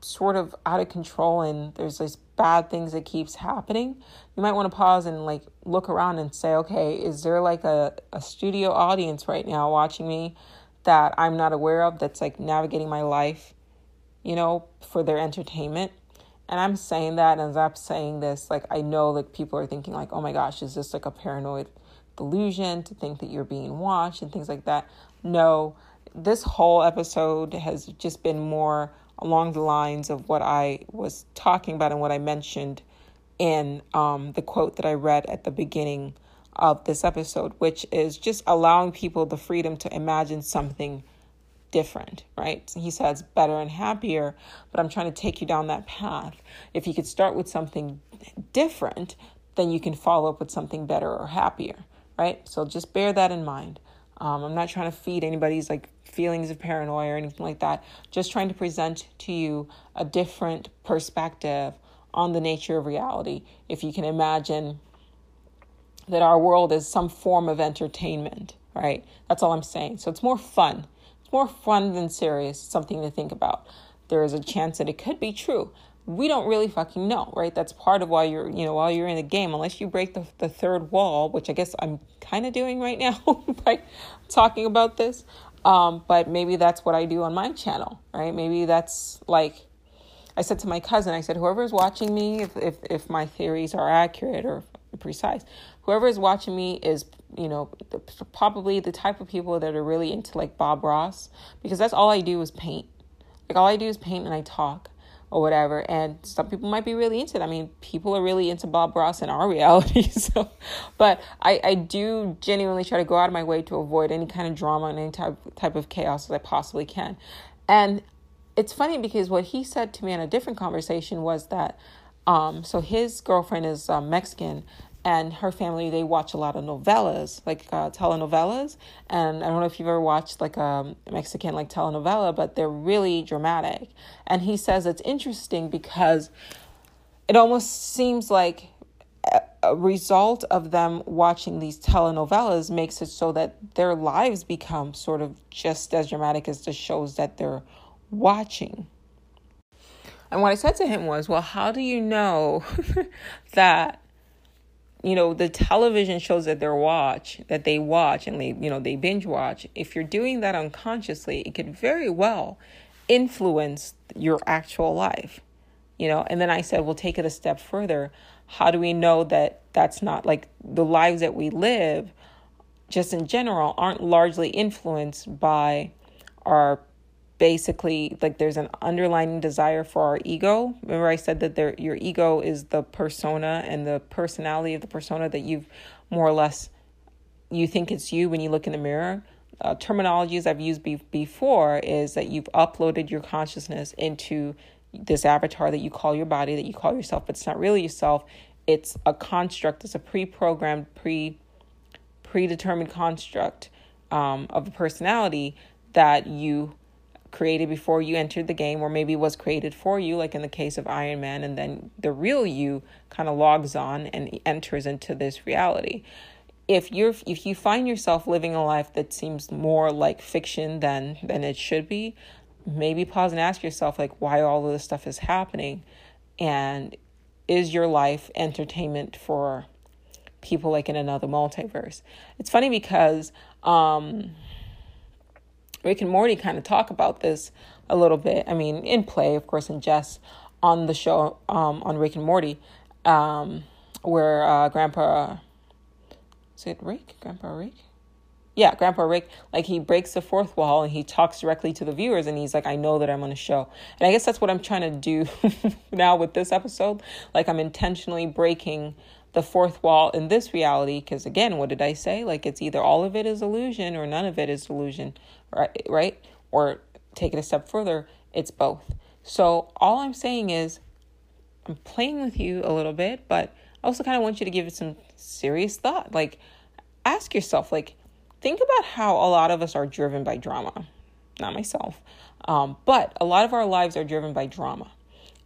sort of out of control and there's this bad things that keeps happening you might want to pause and like look around and say okay is there like a, a studio audience right now watching me that I'm not aware of that's like navigating my life, you know, for their entertainment. And I'm saying that as I'm saying this, like I know like people are thinking like, oh my gosh, is this like a paranoid delusion to think that you're being watched and things like that? No, this whole episode has just been more along the lines of what I was talking about and what I mentioned in um, the quote that I read at the beginning of this episode, which is just allowing people the freedom to imagine something different, right? He says better and happier, but I'm trying to take you down that path. If you could start with something different, then you can follow up with something better or happier, right? So just bear that in mind. Um, I'm not trying to feed anybody's like feelings of paranoia or anything like that. Just trying to present to you a different perspective on the nature of reality. If you can imagine that our world is some form of entertainment, right? That's all I'm saying. So it's more fun. It's more fun than serious, something to think about. There is a chance that it could be true. We don't really fucking know, right? That's part of why you're, you know, while you're in the game, unless you break the, the third wall, which I guess I'm kind of doing right now by talking about this. Um, but maybe that's what I do on my channel, right? Maybe that's like, I said to my cousin, I said, whoever's watching me, if, if, if my theories are accurate or precise, whoever is watching me is you know probably the type of people that are really into like bob ross because that's all i do is paint. Like all i do is paint and i talk or whatever and some people might be really into it. I mean people are really into bob ross in our reality so but i i do genuinely try to go out of my way to avoid any kind of drama and any type type of chaos as i possibly can. And it's funny because what he said to me in a different conversation was that um, so his girlfriend is um, Mexican, and her family they watch a lot of novellas like uh, telenovelas and i don't know if you've ever watched like a mexican like telenovela but they're really dramatic and he says it's interesting because it almost seems like a result of them watching these telenovelas makes it so that their lives become sort of just as dramatic as the shows that they're watching. And what I said to him was, Well, how do you know that you know the television shows that they watch that they watch and they you know they binge watch if you're doing that unconsciously it could very well influence your actual life you know? And then i said we'll take it a step further. How do we know that that's not like the lives that we live just in general aren't largely influenced by our basically like there's an underlying desire for our ego. Remember I said that there your ego is the persona and the personality of the persona that you've more or less you think it's you when you look in the mirror. Uh, terminologies I've used be- before is that you've uploaded your consciousness into this avatar that you call your body, that you call yourself, but it's not really yourself. It's a construct. It's a pre-programmed, pre predetermined construct um, of a personality that you created before you entered the game, or maybe was created for you, like in the case of Iron Man, and then the real you kind of logs on and enters into this reality. If you're if you find yourself living a life that seems more like fiction than than it should be, maybe pause and ask yourself like why all of this stuff is happening, and is your life entertainment for people like in another multiverse? It's funny because um Rick and Morty kind of talk about this a little bit. I mean, in play, of course, in jest on the show um, on Rick and Morty, um, where uh, Grandpa, is it Rick? Grandpa Rick? Yeah, Grandpa Rick, like he breaks the fourth wall and he talks directly to the viewers and he's like, I know that I'm on a show. And I guess that's what I'm trying to do now with this episode. Like I'm intentionally breaking the fourth wall in this reality because again what did i say like it's either all of it is illusion or none of it is illusion right right? Or take it a step further it's both. So all i'm saying is i'm playing with you a little bit but i also kind of want you to give it some serious thought. Like ask yourself like think about how a lot of us are driven by drama. Not myself. Um, but a lot of our lives are driven by drama.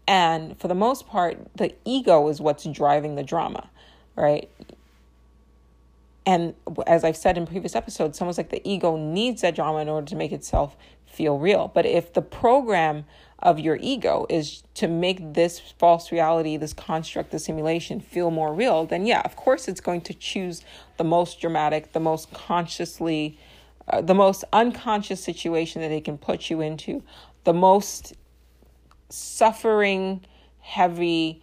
And for the most part the ego is what's driving the drama right? And as I've said in previous episodes, almost like the ego needs that drama in order to make itself feel real. But if the program of your ego is to make this false reality, this construct, the simulation feel more real, then yeah, of course it's going to choose the most dramatic, the most consciously, uh, the most unconscious situation that it can put you into, the most suffering, heavy,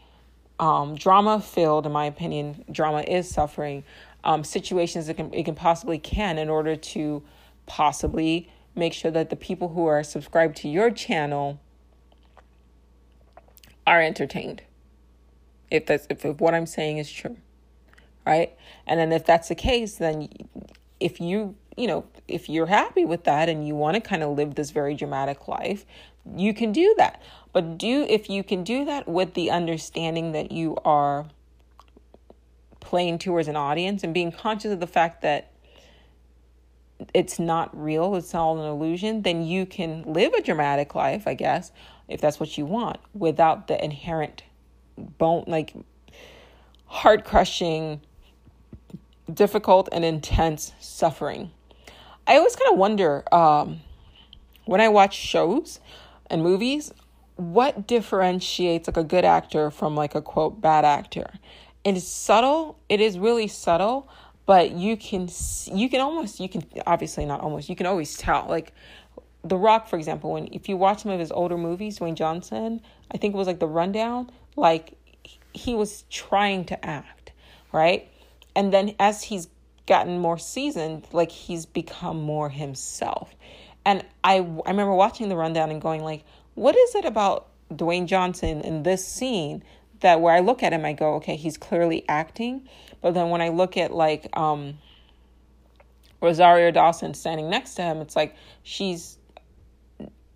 um, drama filled, in my opinion, drama is suffering um, situations that can, it can possibly can in order to possibly make sure that the people who are subscribed to your channel are entertained. If that's if, if what I'm saying is true, right? And then if that's the case, then if you you know if you're happy with that and you want to kind of live this very dramatic life, you can do that. But do if you can do that with the understanding that you are playing towards an audience and being conscious of the fact that it's not real, it's all an illusion, then you can live a dramatic life, I guess, if that's what you want, without the inherent bone like heart crushing, difficult and intense suffering. I always kind of wonder um, when I watch shows, and movies, what differentiates like a good actor from like a quote bad actor? It is subtle. It is really subtle, but you can you can almost you can obviously not almost you can always tell like the Rock, for example, when if you watch some of his older movies, Dwayne Johnson, I think it was like The Rundown, like he was trying to act, right? And then as he's gotten more seasoned, like he's become more himself. And I I remember watching the rundown and going like, what is it about Dwayne Johnson in this scene that where I look at him I go, okay, he's clearly acting, but then when I look at like um Rosario Dawson standing next to him, it's like she's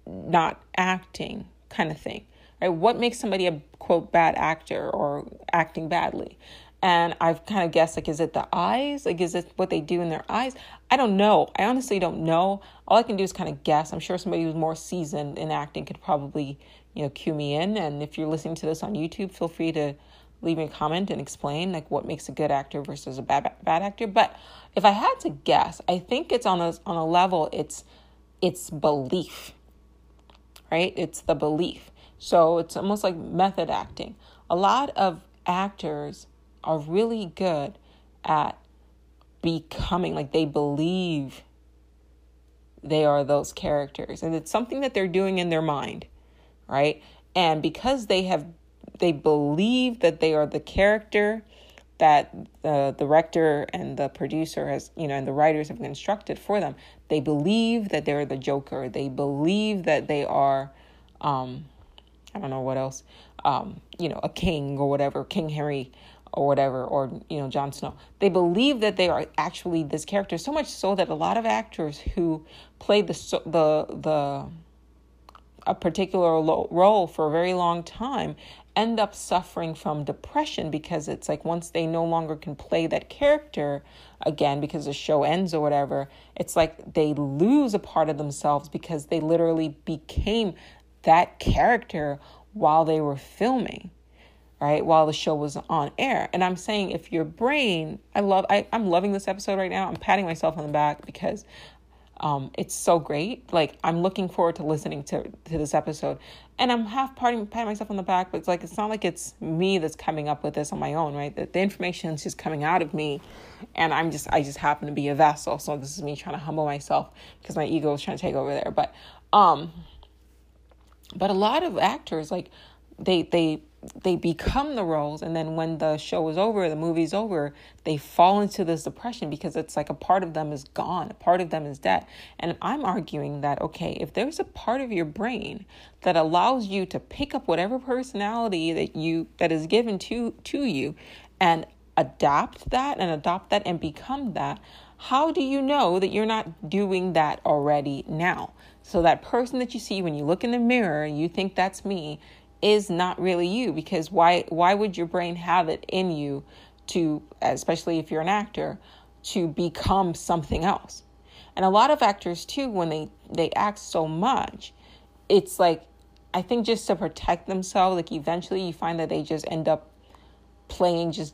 not acting kind of thing. Right? What makes somebody a quote bad actor or acting badly? and I've kind of guessed like, is it the eyes? Like, is it what they do in their eyes? I don't know. I honestly don't know. All I can do is kind of guess. I'm sure somebody who's more seasoned in acting could probably, you know, cue me in. And if you're listening to this on YouTube, feel free to leave me a comment and explain like what makes a good actor versus a bad bad actor. But if I had to guess, I think it's on a on a level it's it's belief. Right? It's the belief. So it's almost like method acting. A lot of actors are really good at becoming like they believe they are those characters and it's something that they're doing in their mind right and because they have they believe that they are the character that the director and the producer has you know and the writers have constructed for them they believe that they're the joker they believe that they are um i don't know what else um you know a king or whatever king henry or whatever, or you know, Jon Snow. They believe that they are actually this character so much so that a lot of actors who play the the the a particular role for a very long time end up suffering from depression because it's like once they no longer can play that character again because the show ends or whatever, it's like they lose a part of themselves because they literally became that character while they were filming right? While the show was on air. And i'm saying if your brain i love I, i'm loving this episode right now. I'm patting myself on the back because um, it's so great. Like i'm looking forward to listening to, to this episode. And i'm half patting, patting myself on the back but it's like it's not like it's me that's coming up with this on my own right? The, the information is just coming out of me and i'm just i just happen to be a vessel. So this is me trying to humble myself because my ego is trying to take over there. But um but a lot of actors like they they they become the roles and then when the show is over the movie's over they fall into this depression because it's like a part of them is gone a part of them is dead. And i'm arguing that okay if there's a part of your brain that allows you to pick up whatever personality that you that is given to to you and adapt that and adopt that and become that how do you know that you're not doing that already now? So that person that you see when you look in the mirror you think that's me is not really you because why why would your brain have it in you to especially if you're an actor to become something else? And a lot of actors too when they they act so much it's like i think just to protect themselves like eventually you find that they just end up playing just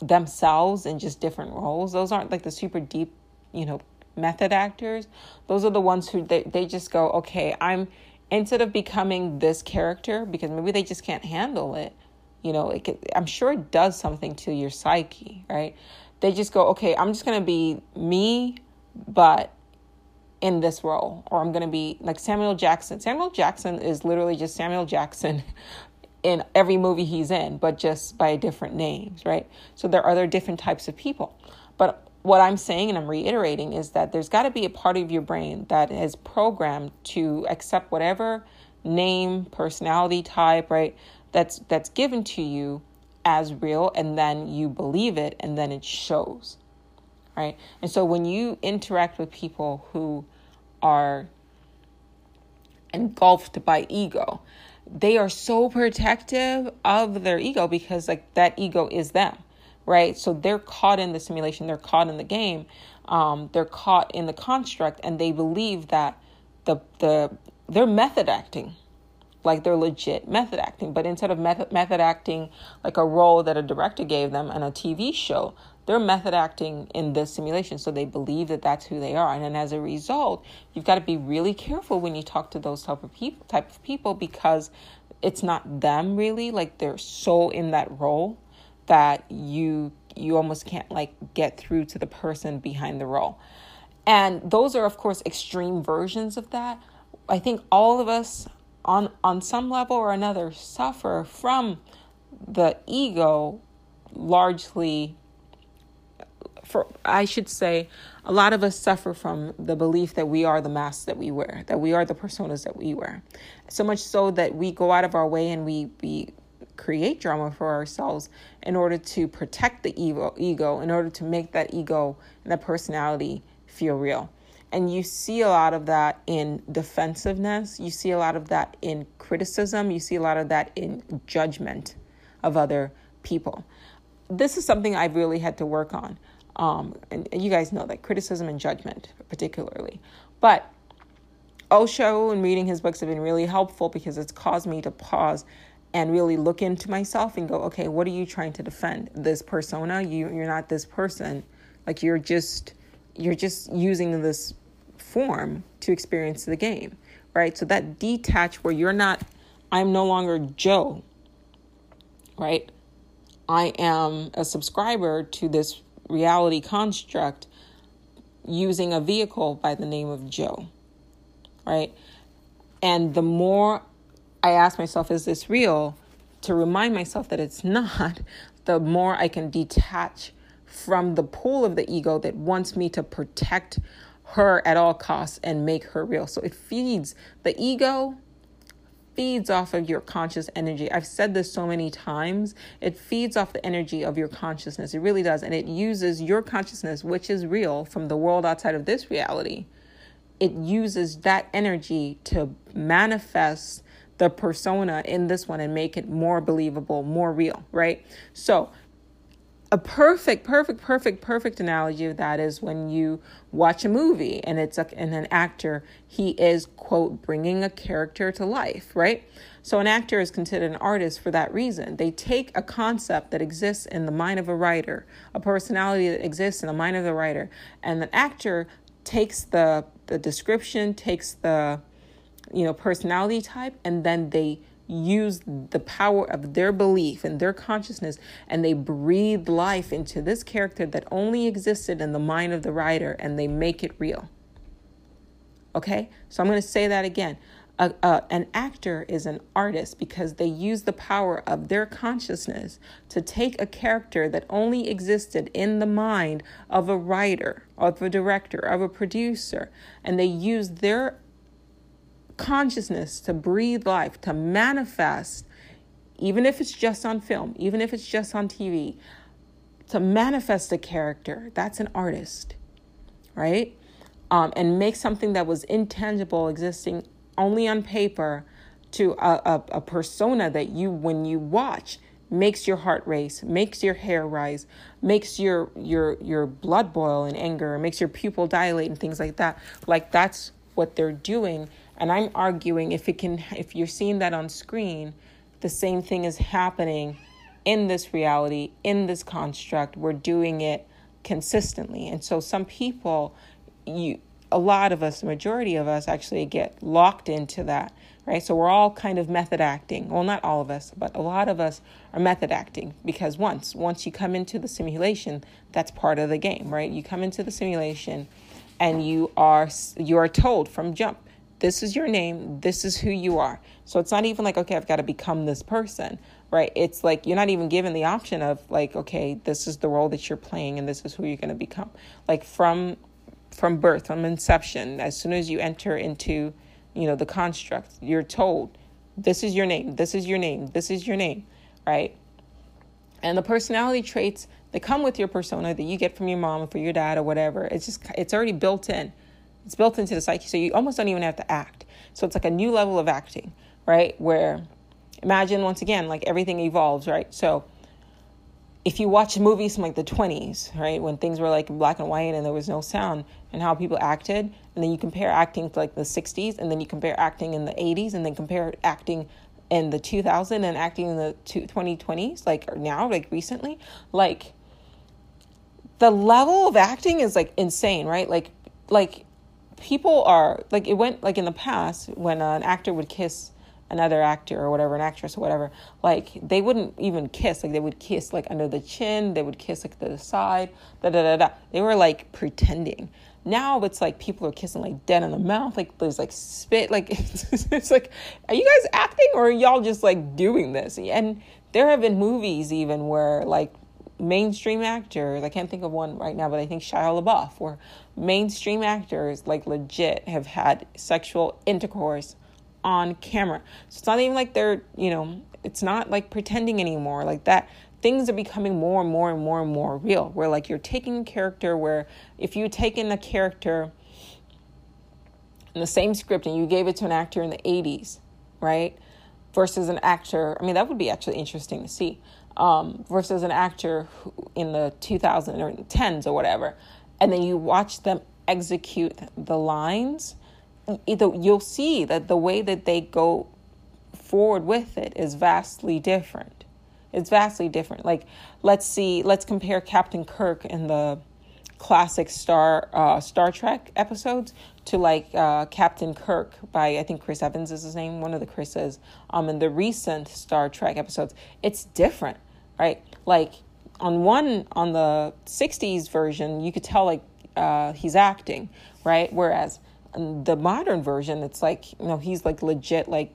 themselves in just different roles. Those aren't like the super deep you know method actors. Those are the ones who they, they just go okay i'm instead of becoming this character because maybe they just can't handle it you know it could, i'm sure it does something to your psyche right? They just go okay i'm just going to be me but in this role or i'm going to be like samuel jackson. Samuel jackson is literally just samuel jackson in every movie he's in but just by different names right? So there are other different types of people. But what I'm saying and I'm reiterating is that there's got to be a part of your brain that is programmed to accept whatever name, personality type, right? That's that's given to you as real and then you believe it and then it shows. Right? And so when you interact with people who are engulfed by ego, they are so protective of their ego because like that ego is them right? So they're caught in the simulation, they're caught in the game, um, they're caught in the construct, and they believe that the the they're method acting, like they're legit method acting. But instead of method method acting like a role that a director gave them on a TV show, they're method acting in this simulation. So they believe that that's who they are, and then as a result, you've got to be really careful when you talk to those type of people type of people because it's not them really like they're so in that role that you you almost can't like get through to the person behind the role. And those are of course extreme versions of that. I think all of us on on some level or another suffer from the ego largely for I should say a lot of us suffer from the belief that we are the masks that we wear, that we are the personas that we wear. So much so that we go out of our way and we we create drama for ourselves in order to protect the ego, ego in order to make that ego and that personality feel real. And you see a lot of that in defensiveness. You see a lot of that in criticism. You see a lot of that in judgment of other people. This is something I've really had to work on. Um, and, and you guys know that criticism and judgment, particularly. But Osho and reading his books have been really helpful because it's caused me to pause and really look into myself and go, okay, what are you trying to defend? This persona? You you're not this person. Like you're just you're just using this form to experience the game, right? So that detach where you're not I'm no longer Joe, right? I am a subscriber to this reality construct using a vehicle by the name of Joe, right? And the more I ask myself, is this real? To remind myself that it's not, the more I can detach from the pull of the ego that wants me to protect her at all costs and make her real. So it feeds the ego feeds off of your conscious energy. I've said this so many times. It feeds off the energy of your consciousness. It really does. And it uses your consciousness, which is real from the world outside of this reality. It uses that energy to manifest the persona in this one and make it more believable, more real, right? So a perfect, perfect, perfect, perfect analogy of that is when you watch a movie and it's a, and an actor, he is, quote, bringing a character to life, right? So an actor is considered an artist for that reason. They take a concept that exists in the mind of a writer, a personality that exists in the mind of the writer, and the actor takes the the description, takes the you know personality type, and then they use the power of their belief and their consciousness and they breathe life into this character that only existed in the mind of the writer and they make it real. Okay? So I'm going to say that again. an actor is an artist because they use the power of their consciousness to take a character that only existed in the mind of a writer, of a director, of a producer, and they use their consciousness to breathe life, to manifest, even if it's just on film, even if it's just on TV, to manifest a character. That's an artist, right? Um, and make something that was intangible, existing only on paper, to a, a, a persona that you, when you watch, makes your heart race, makes your hair rise, makes your your your blood boil in anger, makes your pupil dilate and things like that. Like that's what they're doing and I'm arguing if it can if you're seeing that on screen, the same thing is happening in this reality, in this construct. We're doing it consistently. And so some people you a lot of us, the majority of us actually get locked into that, right? So we're all kind of method acting. Well, not all of us, but a lot of us are method acting because once once you come into the simulation, that's part of the game, right? You come into the simulation and you are you are told from jump this is your name, this is who you are. So it's not even like, okay, I've got to become this person, right? It's like you're not even given the option of like, okay, this is the role that you're playing and this is who you're going to become. Like from from birth, from inception, as soon as you enter into, you know, the construct, you're told, this is your name, this is your name, this is your name, right? And the personality traits that come with your persona that you get from your mom or from your dad or whatever, it's just it's already built in. It's built into the psyche, so you almost don't even have to act. So it's like a new level of acting, right? Where imagine once again, like everything evolves, right? So if you watch movies from like the 20s, right, when things were like black and white and there was no sound, and how people acted, and then you compare acting to like the 60s, and then you compare acting in the 80s, and then compare acting in the 2000 and acting in the 2020s, like now, like recently, like the level of acting is like insane, right? Like, like people are like it went like in the past when uh, an actor would kiss another actor or whatever an actress or whatever like they wouldn't even kiss. Like they would kiss like under the chin they would kiss like the side da da da da. They were like pretending. Now it's like people are kissing like dead in the mouth like there's like spit like it's, it's like are you guys acting or are y'all just like doing this? And there have been movies even where like mainstream actors, I can't think of one right now, but I think Shia LaBeouf, where mainstream actors like legit have had sexual intercourse on camera. So it's not even like they're, you know, it's not like pretending anymore. Like that things are becoming more and more and more and more real. Where like you're taking a character where if you take in a character in the same script and you gave it to an actor in the 80s, right? Versus an actor, I mean, that would be actually interesting to see um, versus an actor in the 2000s or 10s or whatever, and then you watch them execute the lines, you'll see that the way that they go forward with it is vastly different. It's vastly different. Like, let's see, let's compare Captain Kirk in the classic Star uh, Star Trek episodes to like uh, Captain Kirk by I think Chris Evans is his name, one of the Chris's. Um, in the recent Star Trek episodes, it's different, right? Like on one on the '60s version, you could tell like uh, he's acting, right? Whereas the modern version, it's like you know he's like legit like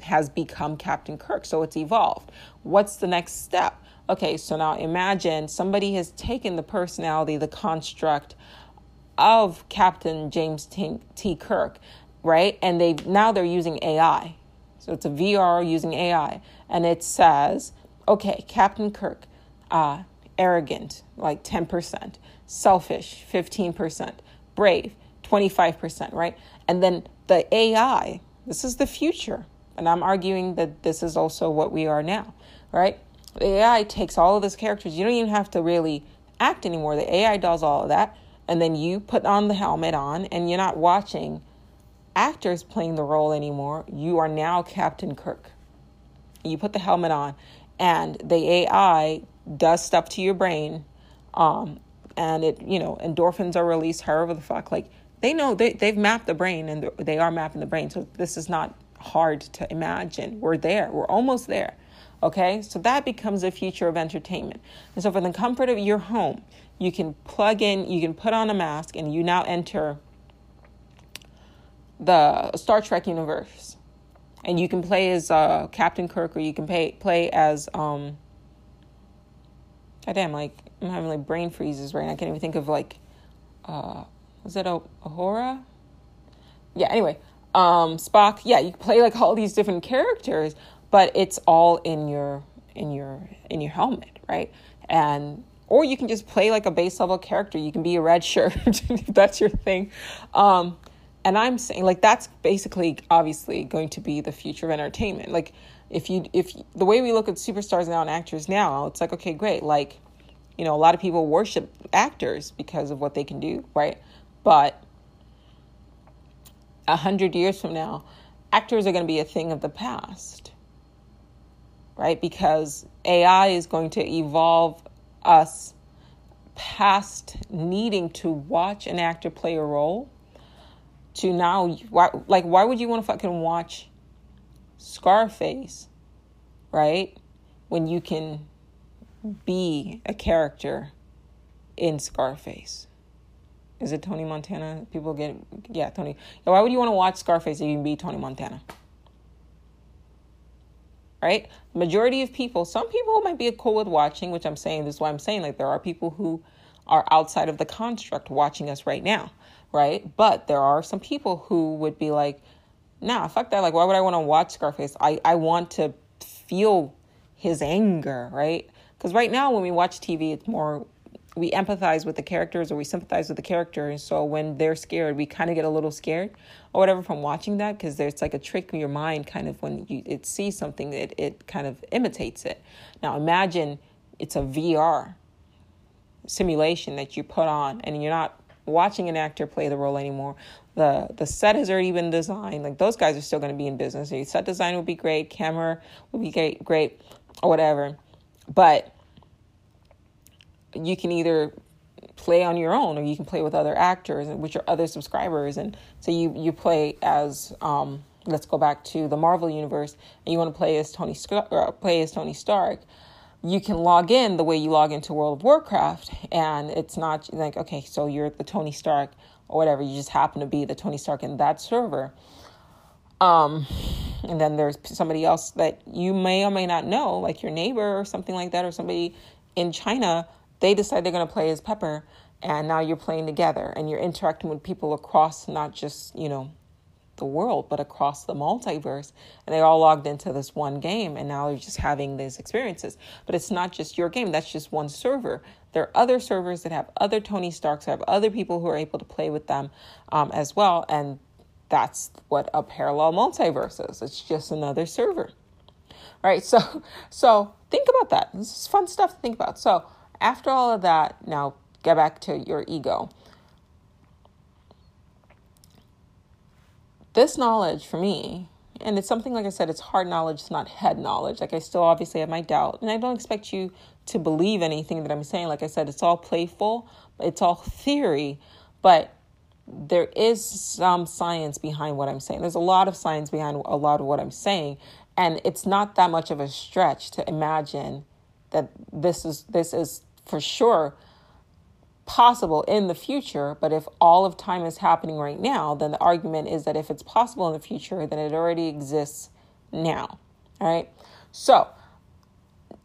has become Captain Kirk, so it's evolved. What's the next step? Okay, so now imagine somebody has taken the personality, the construct of Captain James T. T. Kirk, right? And they now they're using AI. So it's a VR using AI, and it says, okay, Captain Kirk, uh, arrogant, like ten percent, selfish, fifteen percent, brave, twenty five percent, right? And then the AI. This is the future, and I'm arguing that this is also what we are now, right? The AI takes all of those characters. You don't even have to really act anymore. The AI does all of that. And then you put on the helmet on, and you're not watching actors playing the role anymore. You are now Captain Kirk. You put the helmet on, and the AI does stuff to your brain. Um, and it, you know, endorphins are released, however the fuck. Like, they know they, they've mapped the brain and they are mapping the brain. So this is not hard to imagine. We're there, we're almost there. Okay, so that becomes a future of entertainment. And so, for the comfort of your home, you can plug in, you can put on a mask, and you now enter the Star Trek universe. And you can play as uh, Captain Kirk, or you can pay, play as, um, God damn, like, I'm having like brain freezes right now. I can't even think of like, uh, was that a Uhura? Yeah, anyway, um, Spock. Yeah, you can play like all these different characters, but it's all in your in your in your helmet, right? And or you can just play like a base level character. You can be a red shirt if that's your thing. Um, and I'm saying like that's basically obviously going to be the future of entertainment. Like if you if the way we look at superstars now and actors now, it's like okay, great. Like you know, a lot of people worship actors because of what they can do, right? But a hundred years from now, actors are going to be a thing of the past right? Because AI is going to evolve us past needing to watch an actor play a role to now, why, like, why would you want to fucking watch Scarface, right? When you can be a character in Scarface. Is it Tony Montana? People get, yeah, Tony. Why would you want to watch Scarface if you can be Tony Montana? right? Majority of people, some people might be cool with watching, which I'm saying, this is why I'm saying, like, there are people who are outside of the construct watching us right now, right? But there are some people who would be like, nah, fuck that. Like, why would I want to watch Scarface? I, I want to feel his anger, right? Because right now, when we watch TV, it's more we empathize with the characters or we sympathize with the characters. So when they're scared, we kind of get a little scared or whatever from watching that because there's like a trick in your mind kind of when you it sees something it, it kind of imitates it. Now imagine it's a VR simulation that you put on and you're not watching an actor play the role anymore. The the set has already been designed. Like those guys are still going to be in business. The set design would be great, camera would be great, great, or whatever. But you can either play on your own or you can play with other actors and which are other subscribers and so you you play as um, let's go back to the Marvel universe and you want to play as Tony uh, play as Tony Stark you can log in the way you log into World of Warcraft and it's not like okay so you're the Tony Stark or whatever you just happen to be the Tony Stark in that server. Um and then there's somebody else that you may or may not know like your neighbor or something like that or somebody in China they decide they're going to play as Pepper, and now you're playing together and you're interacting with people across not just, you know, the world, but across the multiverse. And they're all logged into this one game, and now they're just having these experiences. But it's not just your game, that's just one server. There are other servers that have other Tony Starks, have other people who are able to play with them um, as well. And that's what a parallel multiverse is. It's just another server. All right, so so think about that. This is fun stuff to think about. So after all of that, now get back to your ego. This knowledge for me and it's something like I said, it's hard knowledge, it's not head knowledge. Like I still obviously have my doubt, and I don't expect you to believe anything that I'm saying. Like I said, it's all playful, it's all theory, but there is some science behind what I'm saying. There's a lot of science behind a lot of what I'm saying, and it's not that much of a stretch to imagine that this is this is for sure possible in the future, but if all of time is happening right now, then the argument is that if it's possible in the future, then it already exists now. All right. So,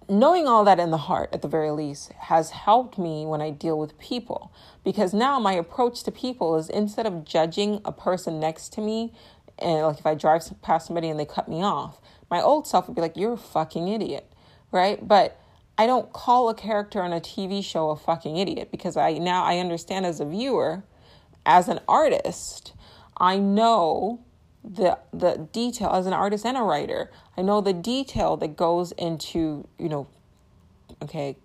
knowing all that in the heart, at the very least, has helped me when I deal with people because now my approach to people is instead of judging a person next to me, and like if I drive past somebody and they cut me off, my old self would be like, You're a fucking idiot. Right. But I don't call a character on a TV show a fucking idiot because I now I understand as a viewer, as an artist, I know the the detail as an artist and a writer. I know the detail that goes into, you know, okay,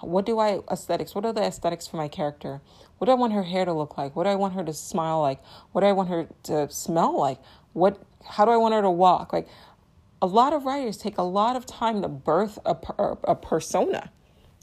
what do I aesthetics? What are the aesthetics for my character? What do I want her hair to look like? What do I want her to smile like? What do I want her to smell like? What how do I want her to walk? Like a lot of writers take a lot of time to birth a, a persona,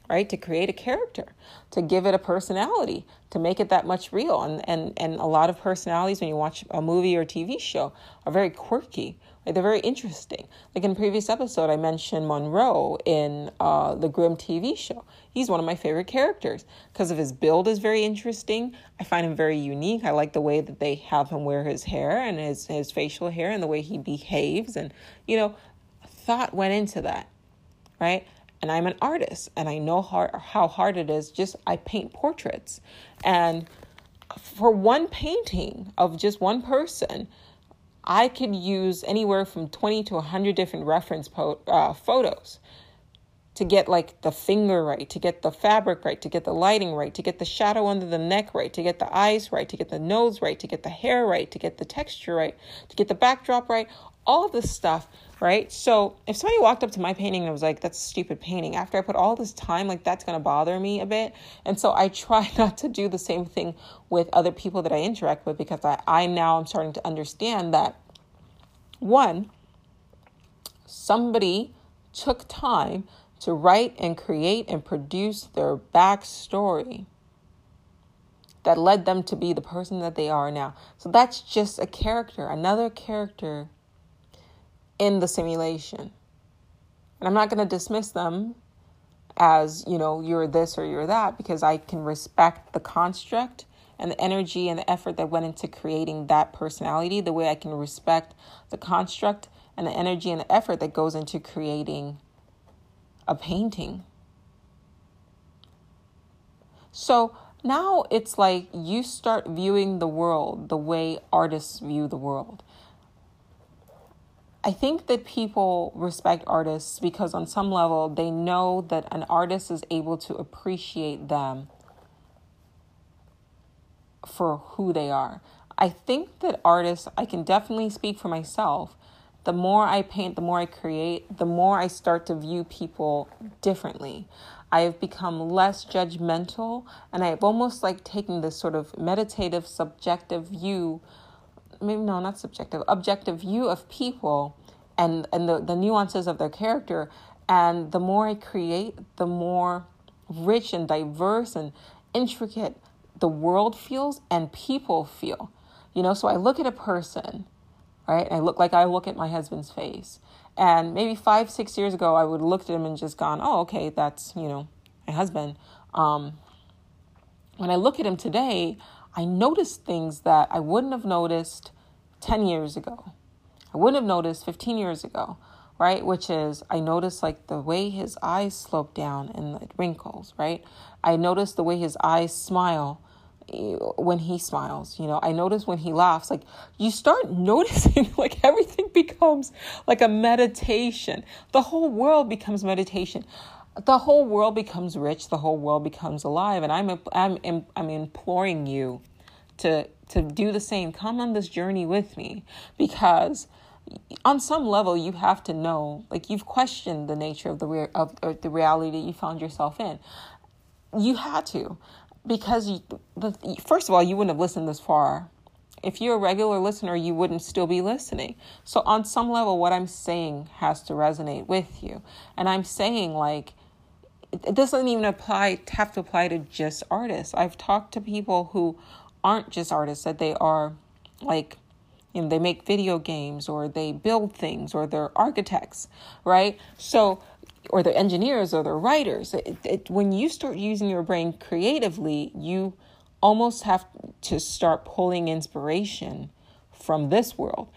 right? To create a character, to give it a personality, to make it that much real. And, and, and a lot of personalities, when you watch a movie or TV show, are very quirky like they're very interesting. Like in previous episode, I mentioned Monroe in uh, the Grimm TV show. He's one of my favorite characters because of his build is very interesting. I find him very unique. I like the way that they have him wear his hair and his his facial hair and the way he behaves. And you know, thought went into that, right? And I'm an artist, and I know how how hard it is. Just I paint portraits, and for one painting of just one person I could use anywhere from 20 to 100 different reference po- uh, photos to get like the finger right, to get the fabric right, to get the lighting right, to get the shadow under the neck right, to get the eyes right, to get the nose right, to get the hair right, to get the texture right, to get the backdrop right, all of this stuff, right? So if somebody walked up to my painting and was like, that's a stupid painting, after I put all this time, like that's gonna bother me a bit. And so I try not to do the same thing with other people that I interact with because I, I now am starting to understand that one, somebody took time to write and create and produce their backstory that led them to be the person that they are now. So that's just a character, another character in the simulation. And I'm not going to dismiss them as, you know, you're this or you're that because I can respect the construct and the energy and the effort that went into creating that personality, the way I can respect the construct and the energy and the effort that goes into creating a painting. So now it's like you start viewing the world the way artists view the world. I think that people respect artists because, on some level, they know that an artist is able to appreciate them for who they are. I think that artists, I can definitely speak for myself. The more I paint, the more I create, the more I start to view people differently. I have become less judgmental and I've almost like taken this sort of meditative, subjective view maybe no, not subjective, objective view of people and, and the, the nuances of their character. And the more I create, the more rich and diverse and intricate the world feels and people feel. You know, so I look at a person, right? I look like I look at my husband's face. And maybe five, six years ago, I would looked at him and just gone, oh, okay, that's, you know, my husband. Um, when I look at him today, I noticed things that I wouldn't have noticed 10 years ago. I wouldn't have noticed 15 years ago, right? Which is, I noticed like the way his eyes slope down and the wrinkles, right? I noticed the way his eyes smile when he smiles you know i notice when he laughs like you start noticing like everything becomes like a meditation the whole world becomes meditation the whole world becomes rich the whole world becomes alive and i'm i'm i'm imploring you to to do the same. Come on this journey with me because on some level you have to know like you've questioned the nature of the re- of, the reality that you found yourself in. You had to because you, the, first of all you wouldn't have listened this far if you're a regular listener, you wouldn't still be listening. So, on some level, what I'm saying has to resonate with you. And I'm saying, like, it doesn't even apply have to apply to just artists. I've talked to people who aren't just artists, that they are like you know, they make video games or they build things or they're architects, right? So, or they're engineers or they're writers. It, it, when you start using your brain creatively, you almost have to start pulling inspiration from this world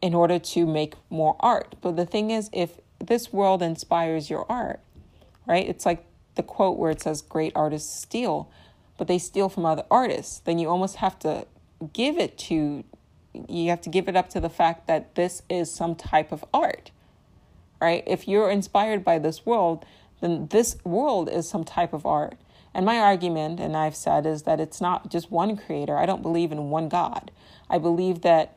in order to make more art. But the thing is, if this world inspires your art, right? It's like the quote where it says, Great artists steal, but they steal from other artists. Then you almost have to give it to, you have to give it up to the fact that this is some type of art, right? If you're inspired by this world, then this world is some type of art. And my argument, and I've said, is that it's not just one creator. I don't believe in one God. I believe that,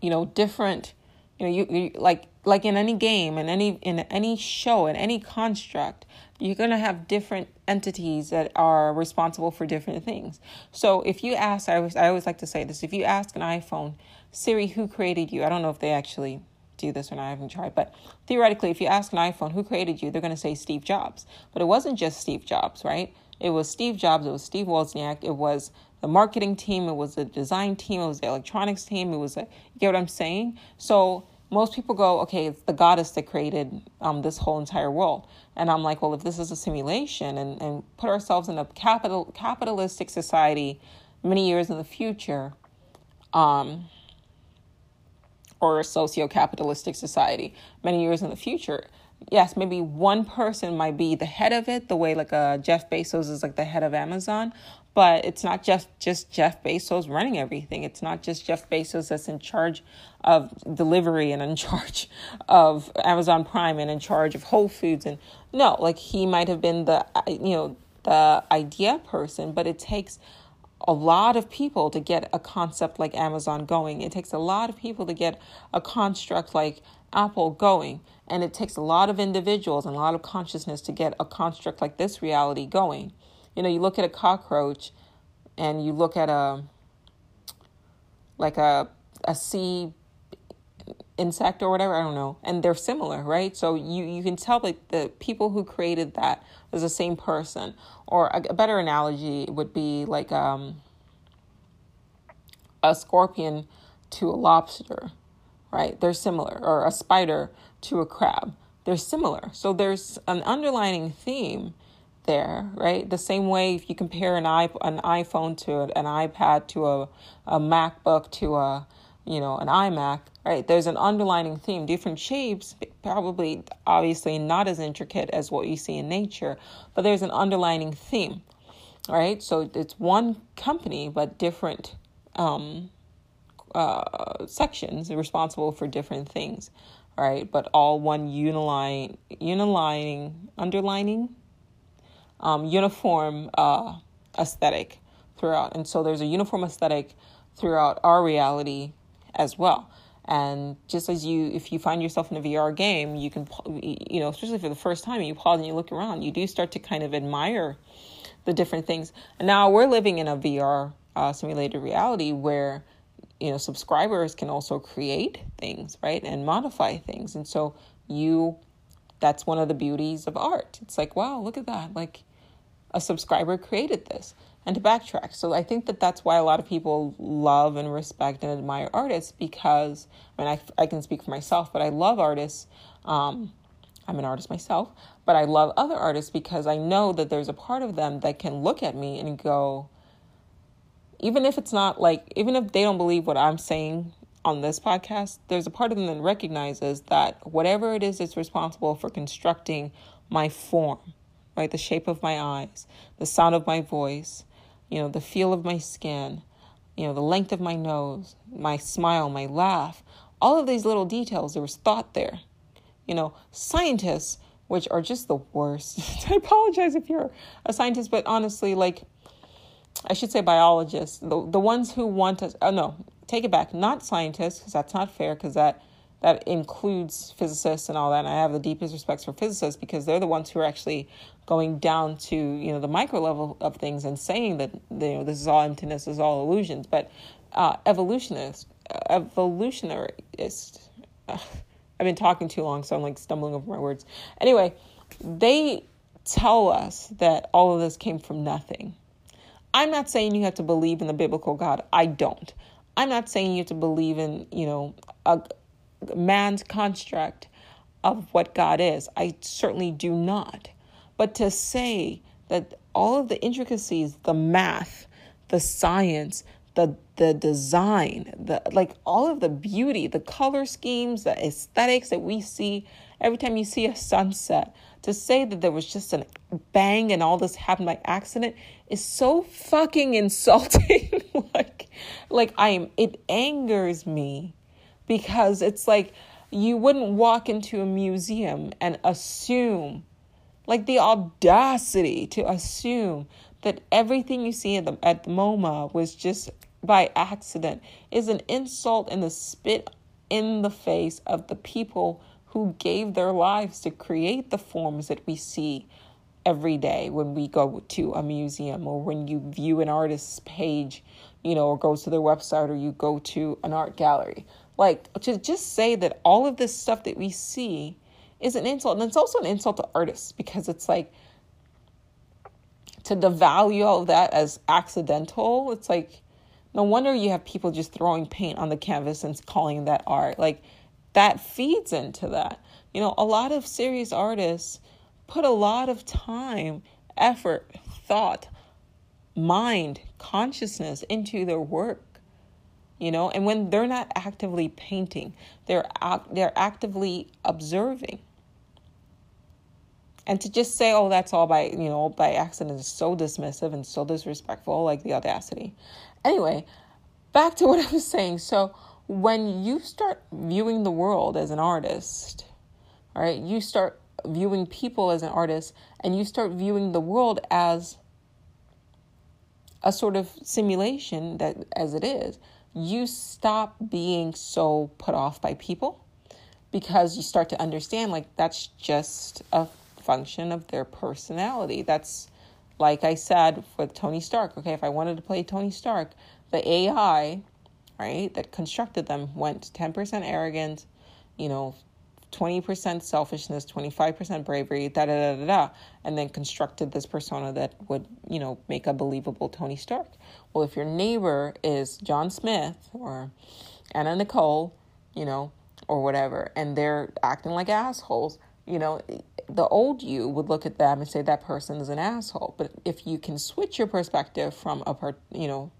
you know, different, you know, you, you like like in any game, in any in any show, in any construct, you're going to have different entities that are responsible for different things. So if you ask, I always I always like to say this: if you ask an iPhone, Siri, who created you? I don't know if they actually do this or I haven't tried. But theoretically, if you ask an iPhone who created you, they're going to say Steve Jobs. But it wasn't just Steve Jobs, right? It was Steve Jobs, it was Steve Wozniak, it was the marketing team, it was the design team, it was the electronics team, it was a, you get what I'm saying? So most people go, okay, it's the goddess that created um, this whole entire world. And I'm like, well, if this is a simulation and, and put ourselves in a capital capitalistic society many years in the future, um, or a socio-capitalistic society many years in the future yes maybe one person might be the head of it the way like uh, jeff bezos is like the head of amazon but it's not just just jeff bezos running everything it's not just jeff bezos that's in charge of delivery and in charge of amazon prime and in charge of whole foods and no like he might have been the you know the idea person but it takes a lot of people to get a concept like Amazon going. It takes a lot of people to get a construct like Apple going. And it takes a lot of individuals and a lot of consciousness to get a construct like this reality going. You know, you look at a cockroach and you look at a like a a sea insect or whatever, I don't know. And they're similar, right? So you, you can tell that the people who created that the same person. Or a, a better analogy would be like um, a scorpion to a lobster, right? They're similar. Or a spider to a crab. They're similar. So there's an underlining theme there, right? The same way if you compare an, iP- an iPhone to an iPad to a, a MacBook to a you know, an iMac, right? There's an underlining theme, different shapes, probably obviously not as intricate as what you see in nature, but there's an underlining theme, right? So it's one company, but different um, uh, sections responsible for different things, right? But all one uniline, unilining, underlining, um, uniform uh, aesthetic throughout. And so there's a uniform aesthetic throughout our reality as well. And just as you, if you find yourself in a VR game, you can, you know, especially for the first time, you pause and you look around, you do start to kind of admire the different things. And now we're living in a VR uh, simulated reality where, you know, subscribers can also create things, right, and modify things. And so you, that's one of the beauties of art. It's like, wow, look at that. Like a subscriber created this and to backtrack. So I think that that's why a lot of people love and respect and admire artists because I mean I, I can speak for myself, but I love artists. Um, I'm an artist myself, but I love other artists because I know that there's a part of them that can look at me and go, even if it's not like, even if they don't believe what I'm saying on this podcast, there's a part of them that recognizes that whatever it is that's responsible for constructing my form, right, the shape of my eyes, the sound of my voice, you know, the feel of my skin, you know, the length of my nose, my smile, my laugh, all of these little details, there was thought there. You know, scientists, which are just the worst. I apologize if you're a scientist, but honestly, like, I should say biologists, the, the ones who want us, oh no, take it back, not scientists, because that's not fair, because that that includes physicists and all that. And I have the deepest respects for physicists because they're the ones who are actually going down to you know the micro level of things and saying that you know this is all emptiness, this is all illusions. But uh, evolutionist, evolutionarist. Uh, I've been talking too long, so I'm like stumbling over my words. Anyway, they tell us that all of this came from nothing. I'm not saying you have to believe in the biblical God. I don't. I'm not saying you have to believe in, you know, a man's construct of what God is. I certainly do not. But to say that all of the intricacies, the math, the science, the the design, the like all of the beauty, the color schemes, the aesthetics that we see every time you see a sunset, to say that there was just a bang and all this happened by accident is so fucking insulting. like like I am it angers me because it's like you wouldn't walk into a museum and assume like the audacity to assume that everything you see at the at the MoMA was just by accident is an insult and a spit in the face of the people who gave their lives to create the forms that we see every day when we go to a museum or when you view an artist's page, you know, or go to their website or you go to an art gallery. Like to just say that all of this stuff that we see is an insult. And it's also an insult to artists because it's like to devalue all of that as accidental. It's like, no wonder you have people just throwing paint on the canvas and calling that art. Like that feeds into that. You know, a lot of serious artists put a lot of time, effort, thought, mind, consciousness into their work you know and when they're not actively painting they're they're actively observing. And to just say oh that's all by you know by accident is so dismissive and so disrespectful like the audacity. Anyway back to what i was saying. So when you start viewing the world as an artist all right you start viewing people as an artist and you start viewing the world as a sort of simulation that as it is you stop being so put off by people because you start to understand like that's just a function of their personality. That's like I said with Tony Stark. Okay, if I wanted to play Tony Stark, the AI, right, that constructed them went 10% arrogant, you know, 20% selfishness, 25% bravery, da da da da da, and then constructed this persona that would, you know, make a believable Tony Stark. Well, if your neighbor is John Smith or Anna Nicole, you know, or whatever, and they're acting like assholes, you know, the old you would look at them and say that person is an asshole. But if you can switch your perspective from a part, you know,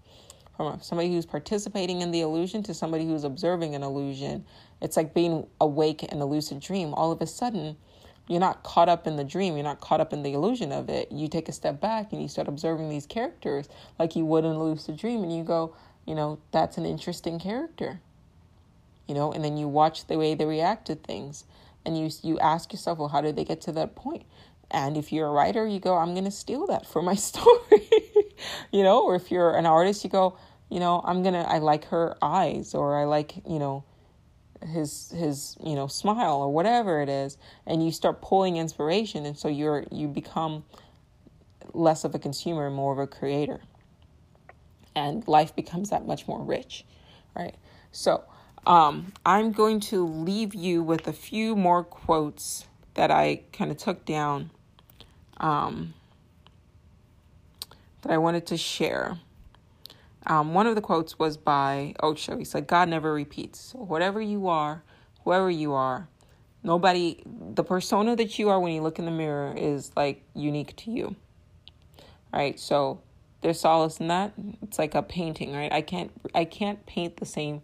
from somebody who's participating in the illusion to somebody who's observing an illusion, it's like being awake in a lucid dream. All of a sudden, you're not caught up in the dream, you're not caught up in the illusion of it. You take a step back and you start observing these characters like you would in a lucid dream, and you go, you know, that's an interesting character. You know, and then you watch the way they react to things, and you you ask yourself, well, how did they get to that point? And if you're a writer, you go, I'm going to steal that for my story. you know, or if you're an artist, you go, you know, I'm to I like her eyes or I like, you know, his his you know smile or whatever it is. And you start pulling inspiration and so you're you become less of a consumer more of a creator. And life becomes that much more rich right? So um, i'm going to leave you with a few more quotes that i kind of took down um, that i wanted to share um, one of the quotes was by Osho. He said, God never repeats. So whatever you are, whoever you are, nobody, the persona that you are when you look in the mirror is like unique to you. Right? So there's solace in that. It's like a painting, right? I can't, I can't paint the same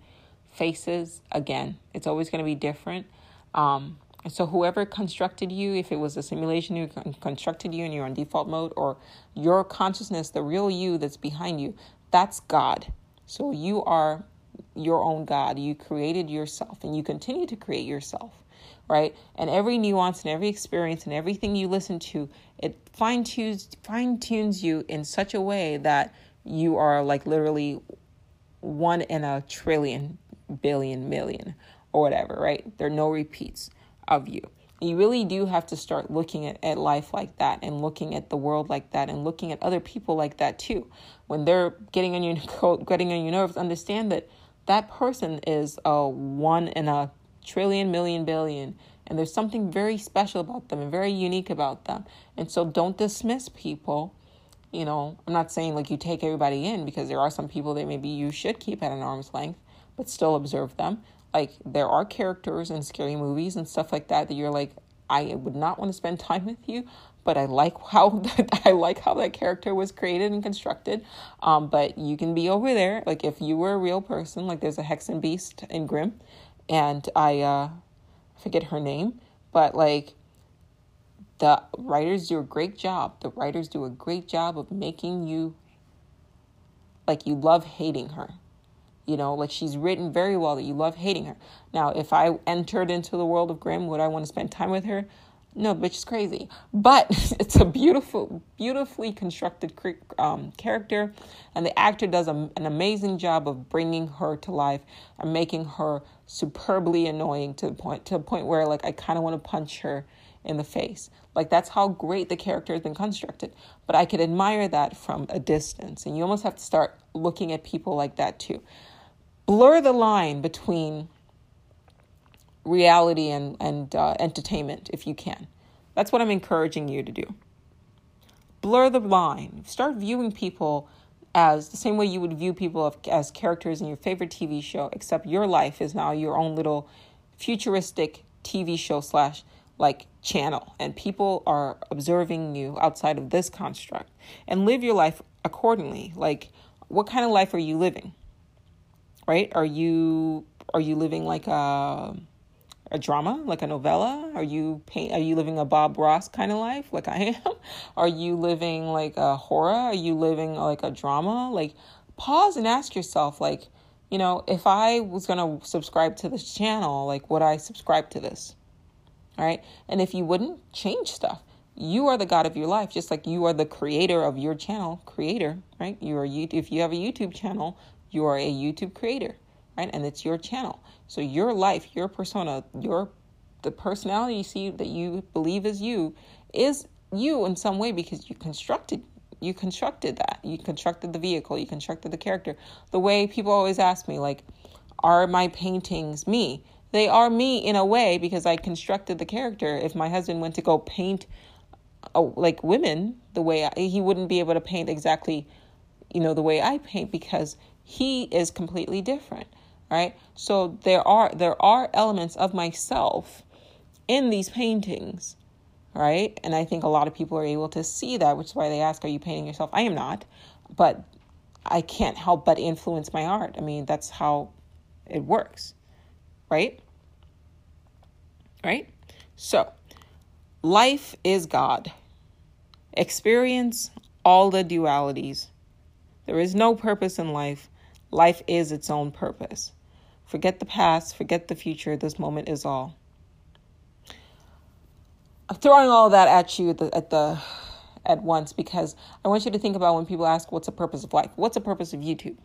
faces again. It's always going to be different. Um, so whoever constructed you, if it was a simulation who constructed you and you're on default mode, or your consciousness, the real you that's behind you, that's God. So you are your own God. You created yourself and you continue to create yourself, right? And every nuance and every experience and everything you listen to, it fine tunes fine tunes you in such a way that you are like literally one in a trillion, billion, million, or whatever, right? There are no repeats of you. You really do have to start looking at, at life like that and looking at the world like that and looking at other people like that too. When they're getting on your getting on your nerves, understand that that person is a one in a trillion, million, billion, and there's something very special about them and very unique about them. And so don't dismiss people. You know, I'm not saying like you take everybody in because there are some people that maybe you should keep at an arm's length, but still observe them like there are characters in scary movies and stuff like that that you're like I would not want to spend time with you, but I like how I like how that character was created and constructed. Um, but you can be over there, like if you were a real person, like there's a Hexenbiest in Grimm, and I uh, forget her name, but like the writers do a great job. The writers do a great job of making you like you love hating her. You know, like she's written very well that you love hating her. Now, if I entered into the world of Grimm, would I want to spend time with her? No, the bitch is crazy. But it's a beautiful, beautifully constructed um, character, and the actor does a, an amazing job of bringing her to life and making her superbly annoying to the point to a point where like I kind of want to punch her in the face. Like that's how great the character has been constructed. But I could admire that from a distance, and you almost have to start looking at people like that too blur the line between reality and, and uh, entertainment if you can. That's what I'm encouraging you to do. Blur the line. Start viewing people as the same way you would view people as characters in your favorite TV show, except your life is now your own little futuristic TV show slash like channel, and people are observing you outside of this construct, and live your life accordingly. Like, what kind of life are you living? Right? Are you are you living like a a drama, like a novella? Are you paint? Are you living a Bob Ross kind of life, like I am? Are you living like a horror? Are you living like a drama? Like, pause and ask yourself, like, you know, if I was gonna subscribe to this channel, like, would I subscribe to this? All right, and if you wouldn't, change stuff. You are the God of your life, just like you are the creator of your channel, creator, right? You are you. If you have a YouTube channel, you are a YouTube creator, right? And it's your channel. So your life, your persona, your the personality you see that you believe is you is you in some way because you constructed you constructed that. You constructed the vehicle, you constructed the character. The way people always ask me like are my paintings me? They are me in a way because I constructed the character. If my husband went to go paint oh, like women the way I, he wouldn't be able to paint exactly you know the way I paint because he is completely different right? So there are there are elements of myself in these paintings right? And i think a lot of people are able to see that which is why they ask are you painting yourself? I am not but i can't help but influence my art. I mean that's how it works right? Right? So life is god. Experience all the dualities. There is no purpose in life Life is its own purpose. Forget the past, forget the future. This moment is all. I'm throwing all that at you at the, at the at once because I want you to think about when people ask what's the purpose of life? What's the purpose of YouTube?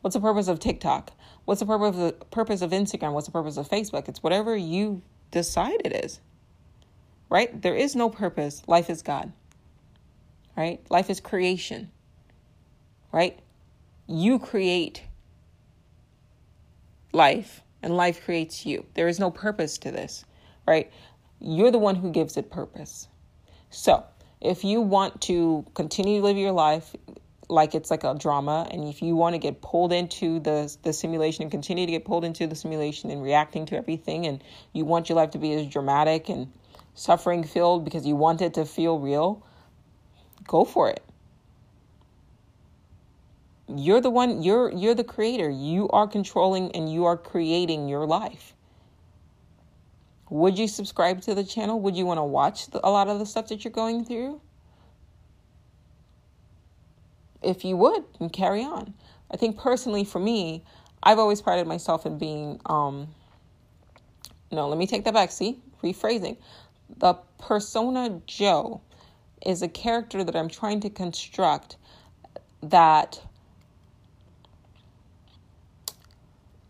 What's the purpose of TikTok? What's the purpose of the purpose of Instagram? What's the purpose of Facebook? It's whatever you decide it is. Right? There is no purpose. Life is God. Right? Life is creation. Right? You create life and life creates you. There is no purpose to this, right? You're the one who gives it purpose. So, if you want to continue to live your life like it's like a drama and if you want to get pulled into the the simulation and continue to get pulled into the simulation and reacting to everything and you want your life to be as dramatic and suffering filled because you want it to feel real, go for it you're the one you're you're the creator. You are controlling and you are creating your life. Would you subscribe to the channel? Would you want to watch the, a lot of the stuff that you're going through? If you would and carry on. I think personally for me i've always prided myself in being um no let me take that back see? Rephrasing. The persona joe is a character that i'm trying to construct that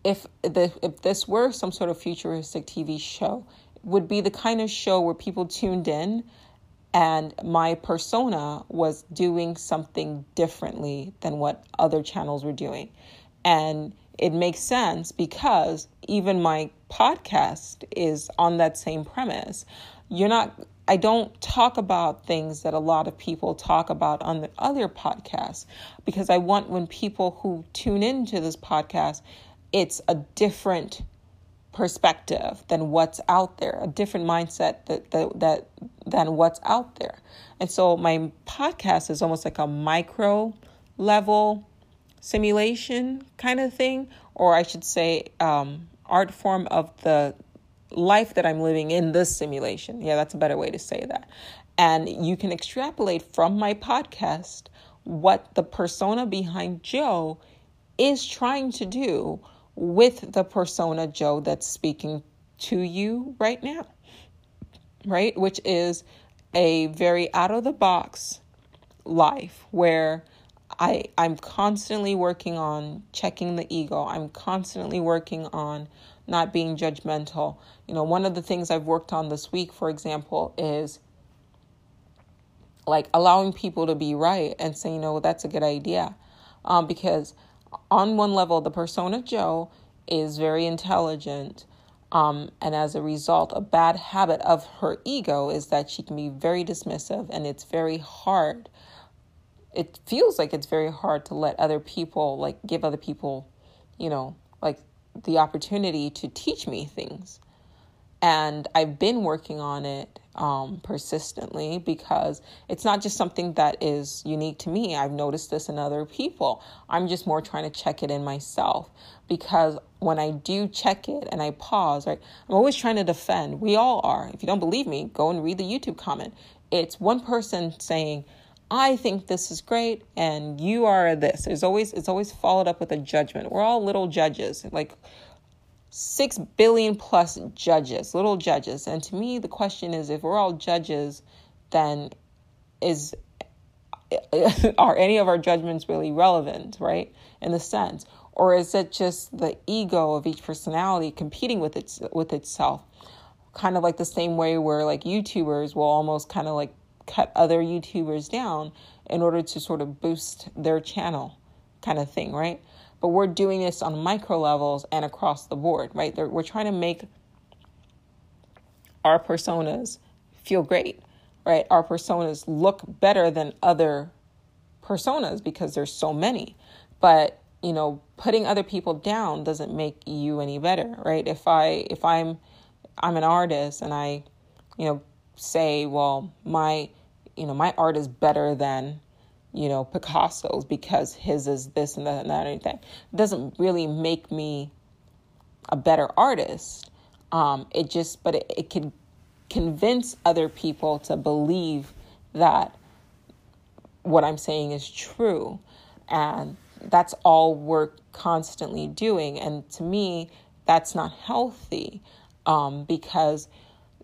if the if this were some sort of futuristic TV show, would be the kind of show where people tuned in and my persona was doing something differently than what other channels were doing. And it makes sense because even my podcast is on that same premise. You're not, I don't talk about things that a lot of people talk about on the other podcasts because I want when people who tune into this podcast, it's a different perspective than what's out there, a different mindset that, that, that than what's out there. And so my podcast is almost like a micro level simulation kind of thing, or I should say, um, art form of the life that I'm living in this simulation. Yeah, that's a better way to say that. And you can extrapolate from my podcast what the persona behind Joe is trying to do with the persona Joe that's speaking to you right now, right? Which is a very out of the box life where I I'm constantly working on checking the ego. I'm constantly working on not being judgmental. You know, one of the things I've worked on this week, for example, is like allowing people to be right and saying, you know, that's a good idea. Um, because on one level, the persona Joe is very intelligent. Um, and as a result, a bad habit of her ego is that she can be very dismissive, and it's very hard it feels like it's very hard to let other people like give other people you know like the opportunity to teach me things and i've been working on it um, persistently because it's not just something that is unique to me. I've noticed this in other people. I'm just more trying to check it in myself because when i do check it and i pause right i'm always trying to defend. We all are. If you don't believe me go and read the youtube comment. It's one person saying I think this is great and you are this. It's always it's always followed up with a judgment. We're all little judges, like 6 billion plus judges, little judges. And to me the question is if we're all judges, then is are any of our judgments really relevant, right? In the sense, or is it just the ego of each personality competing with its with itself? Kind of like the same way where like YouTubers will almost kind of like cut other YouTubers down in order to sort of boost their channel, kind of thing, right? But we're doing this on micro levels and across the board, right? We're trying to make our personas feel great, right? Our personas look better than other personas because there's so many. But you know, putting other people down doesn't make you any better, right? If I if I'm I'm an artist and I, you know, say, well, my you know, my art is better than, you know, Picasso's because his is this and that and that and anything. It doesn't really make me a better artist. Um, it just, but it, it can convince other people to believe that what I'm saying is true. And that's all we're constantly doing. And to me, that's not healthy um, because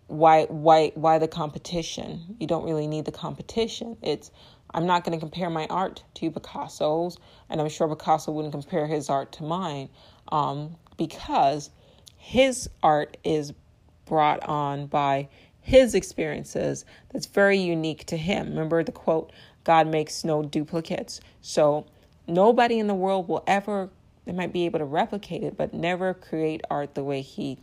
why why why the competition? You don't really need the competition. It's I'm not going to compare my art to Picasso's, and I'm sure Picasso wouldn't compare his art to mine, um, because his art is brought on by his experiences that's very unique to him. Remember the quote, God makes no duplicates. So nobody in the world will ever, they might be able to replicate it, but never create art the way he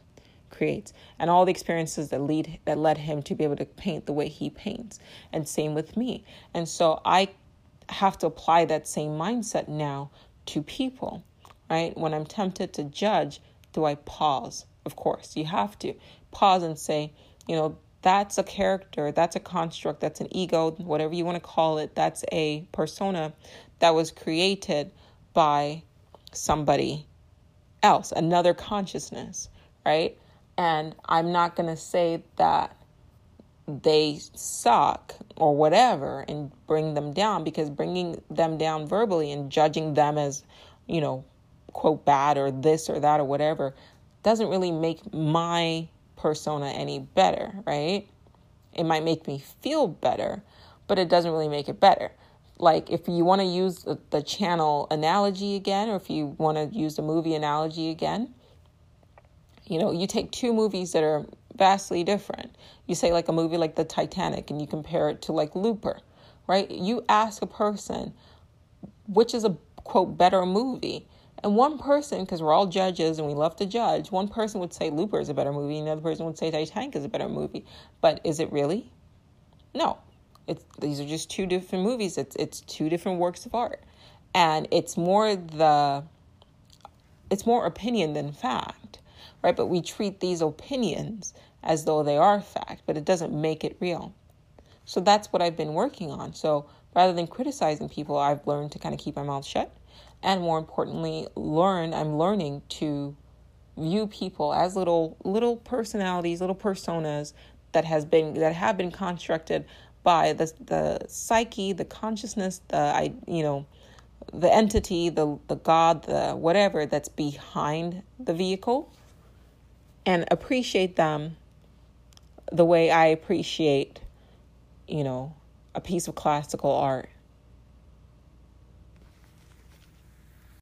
creates and all the experiences that lead that led him to be able to paint the way he paints. And same with me. And so i have to apply that same mindset now to people right? When i'm tempted to judge do i pause? Of course you have to. Pause and say you know that's a character that's a construct that's an ego whatever you want to call it that's a persona that was created by somebody else another consciousness right and I'm not going to say that they suck or whatever and bring them down because bringing them down verbally and judging them as, you know, quote bad or this or that or whatever doesn't really make my persona any better, right? It might make me feel better, but it doesn't really make it better. Like if you want to use the, channel analogy again, or if you want to use the movie analogy again, you know, you take two movies that are vastly different. You say like a movie like the Titanic and you compare it to like Looper, right? You ask a person which is a quote better movie. And one person, because we're all judges and we love to judge, one person would say Looper is a better movie, and another person would say Titanic is a better movie. But is it really? No. It's these are just two different movies. It's it's two different works of art. And it's more the it's more opinion than fact, right? But we treat these opinions as though they are fact, but it doesn't make it real. So that's what I've been working on. So rather than criticizing people, I've learned to kind of keep my mouth shut. And more importantly, learn, I'm learning to view people as little little personalities, little personas that has been that have been constructed by the the psyche, the consciousness, the I you know, the entity, the the God, the whatever that's behind the vehicle, and appreciate them the way I appreciate, you know, a piece of classical art.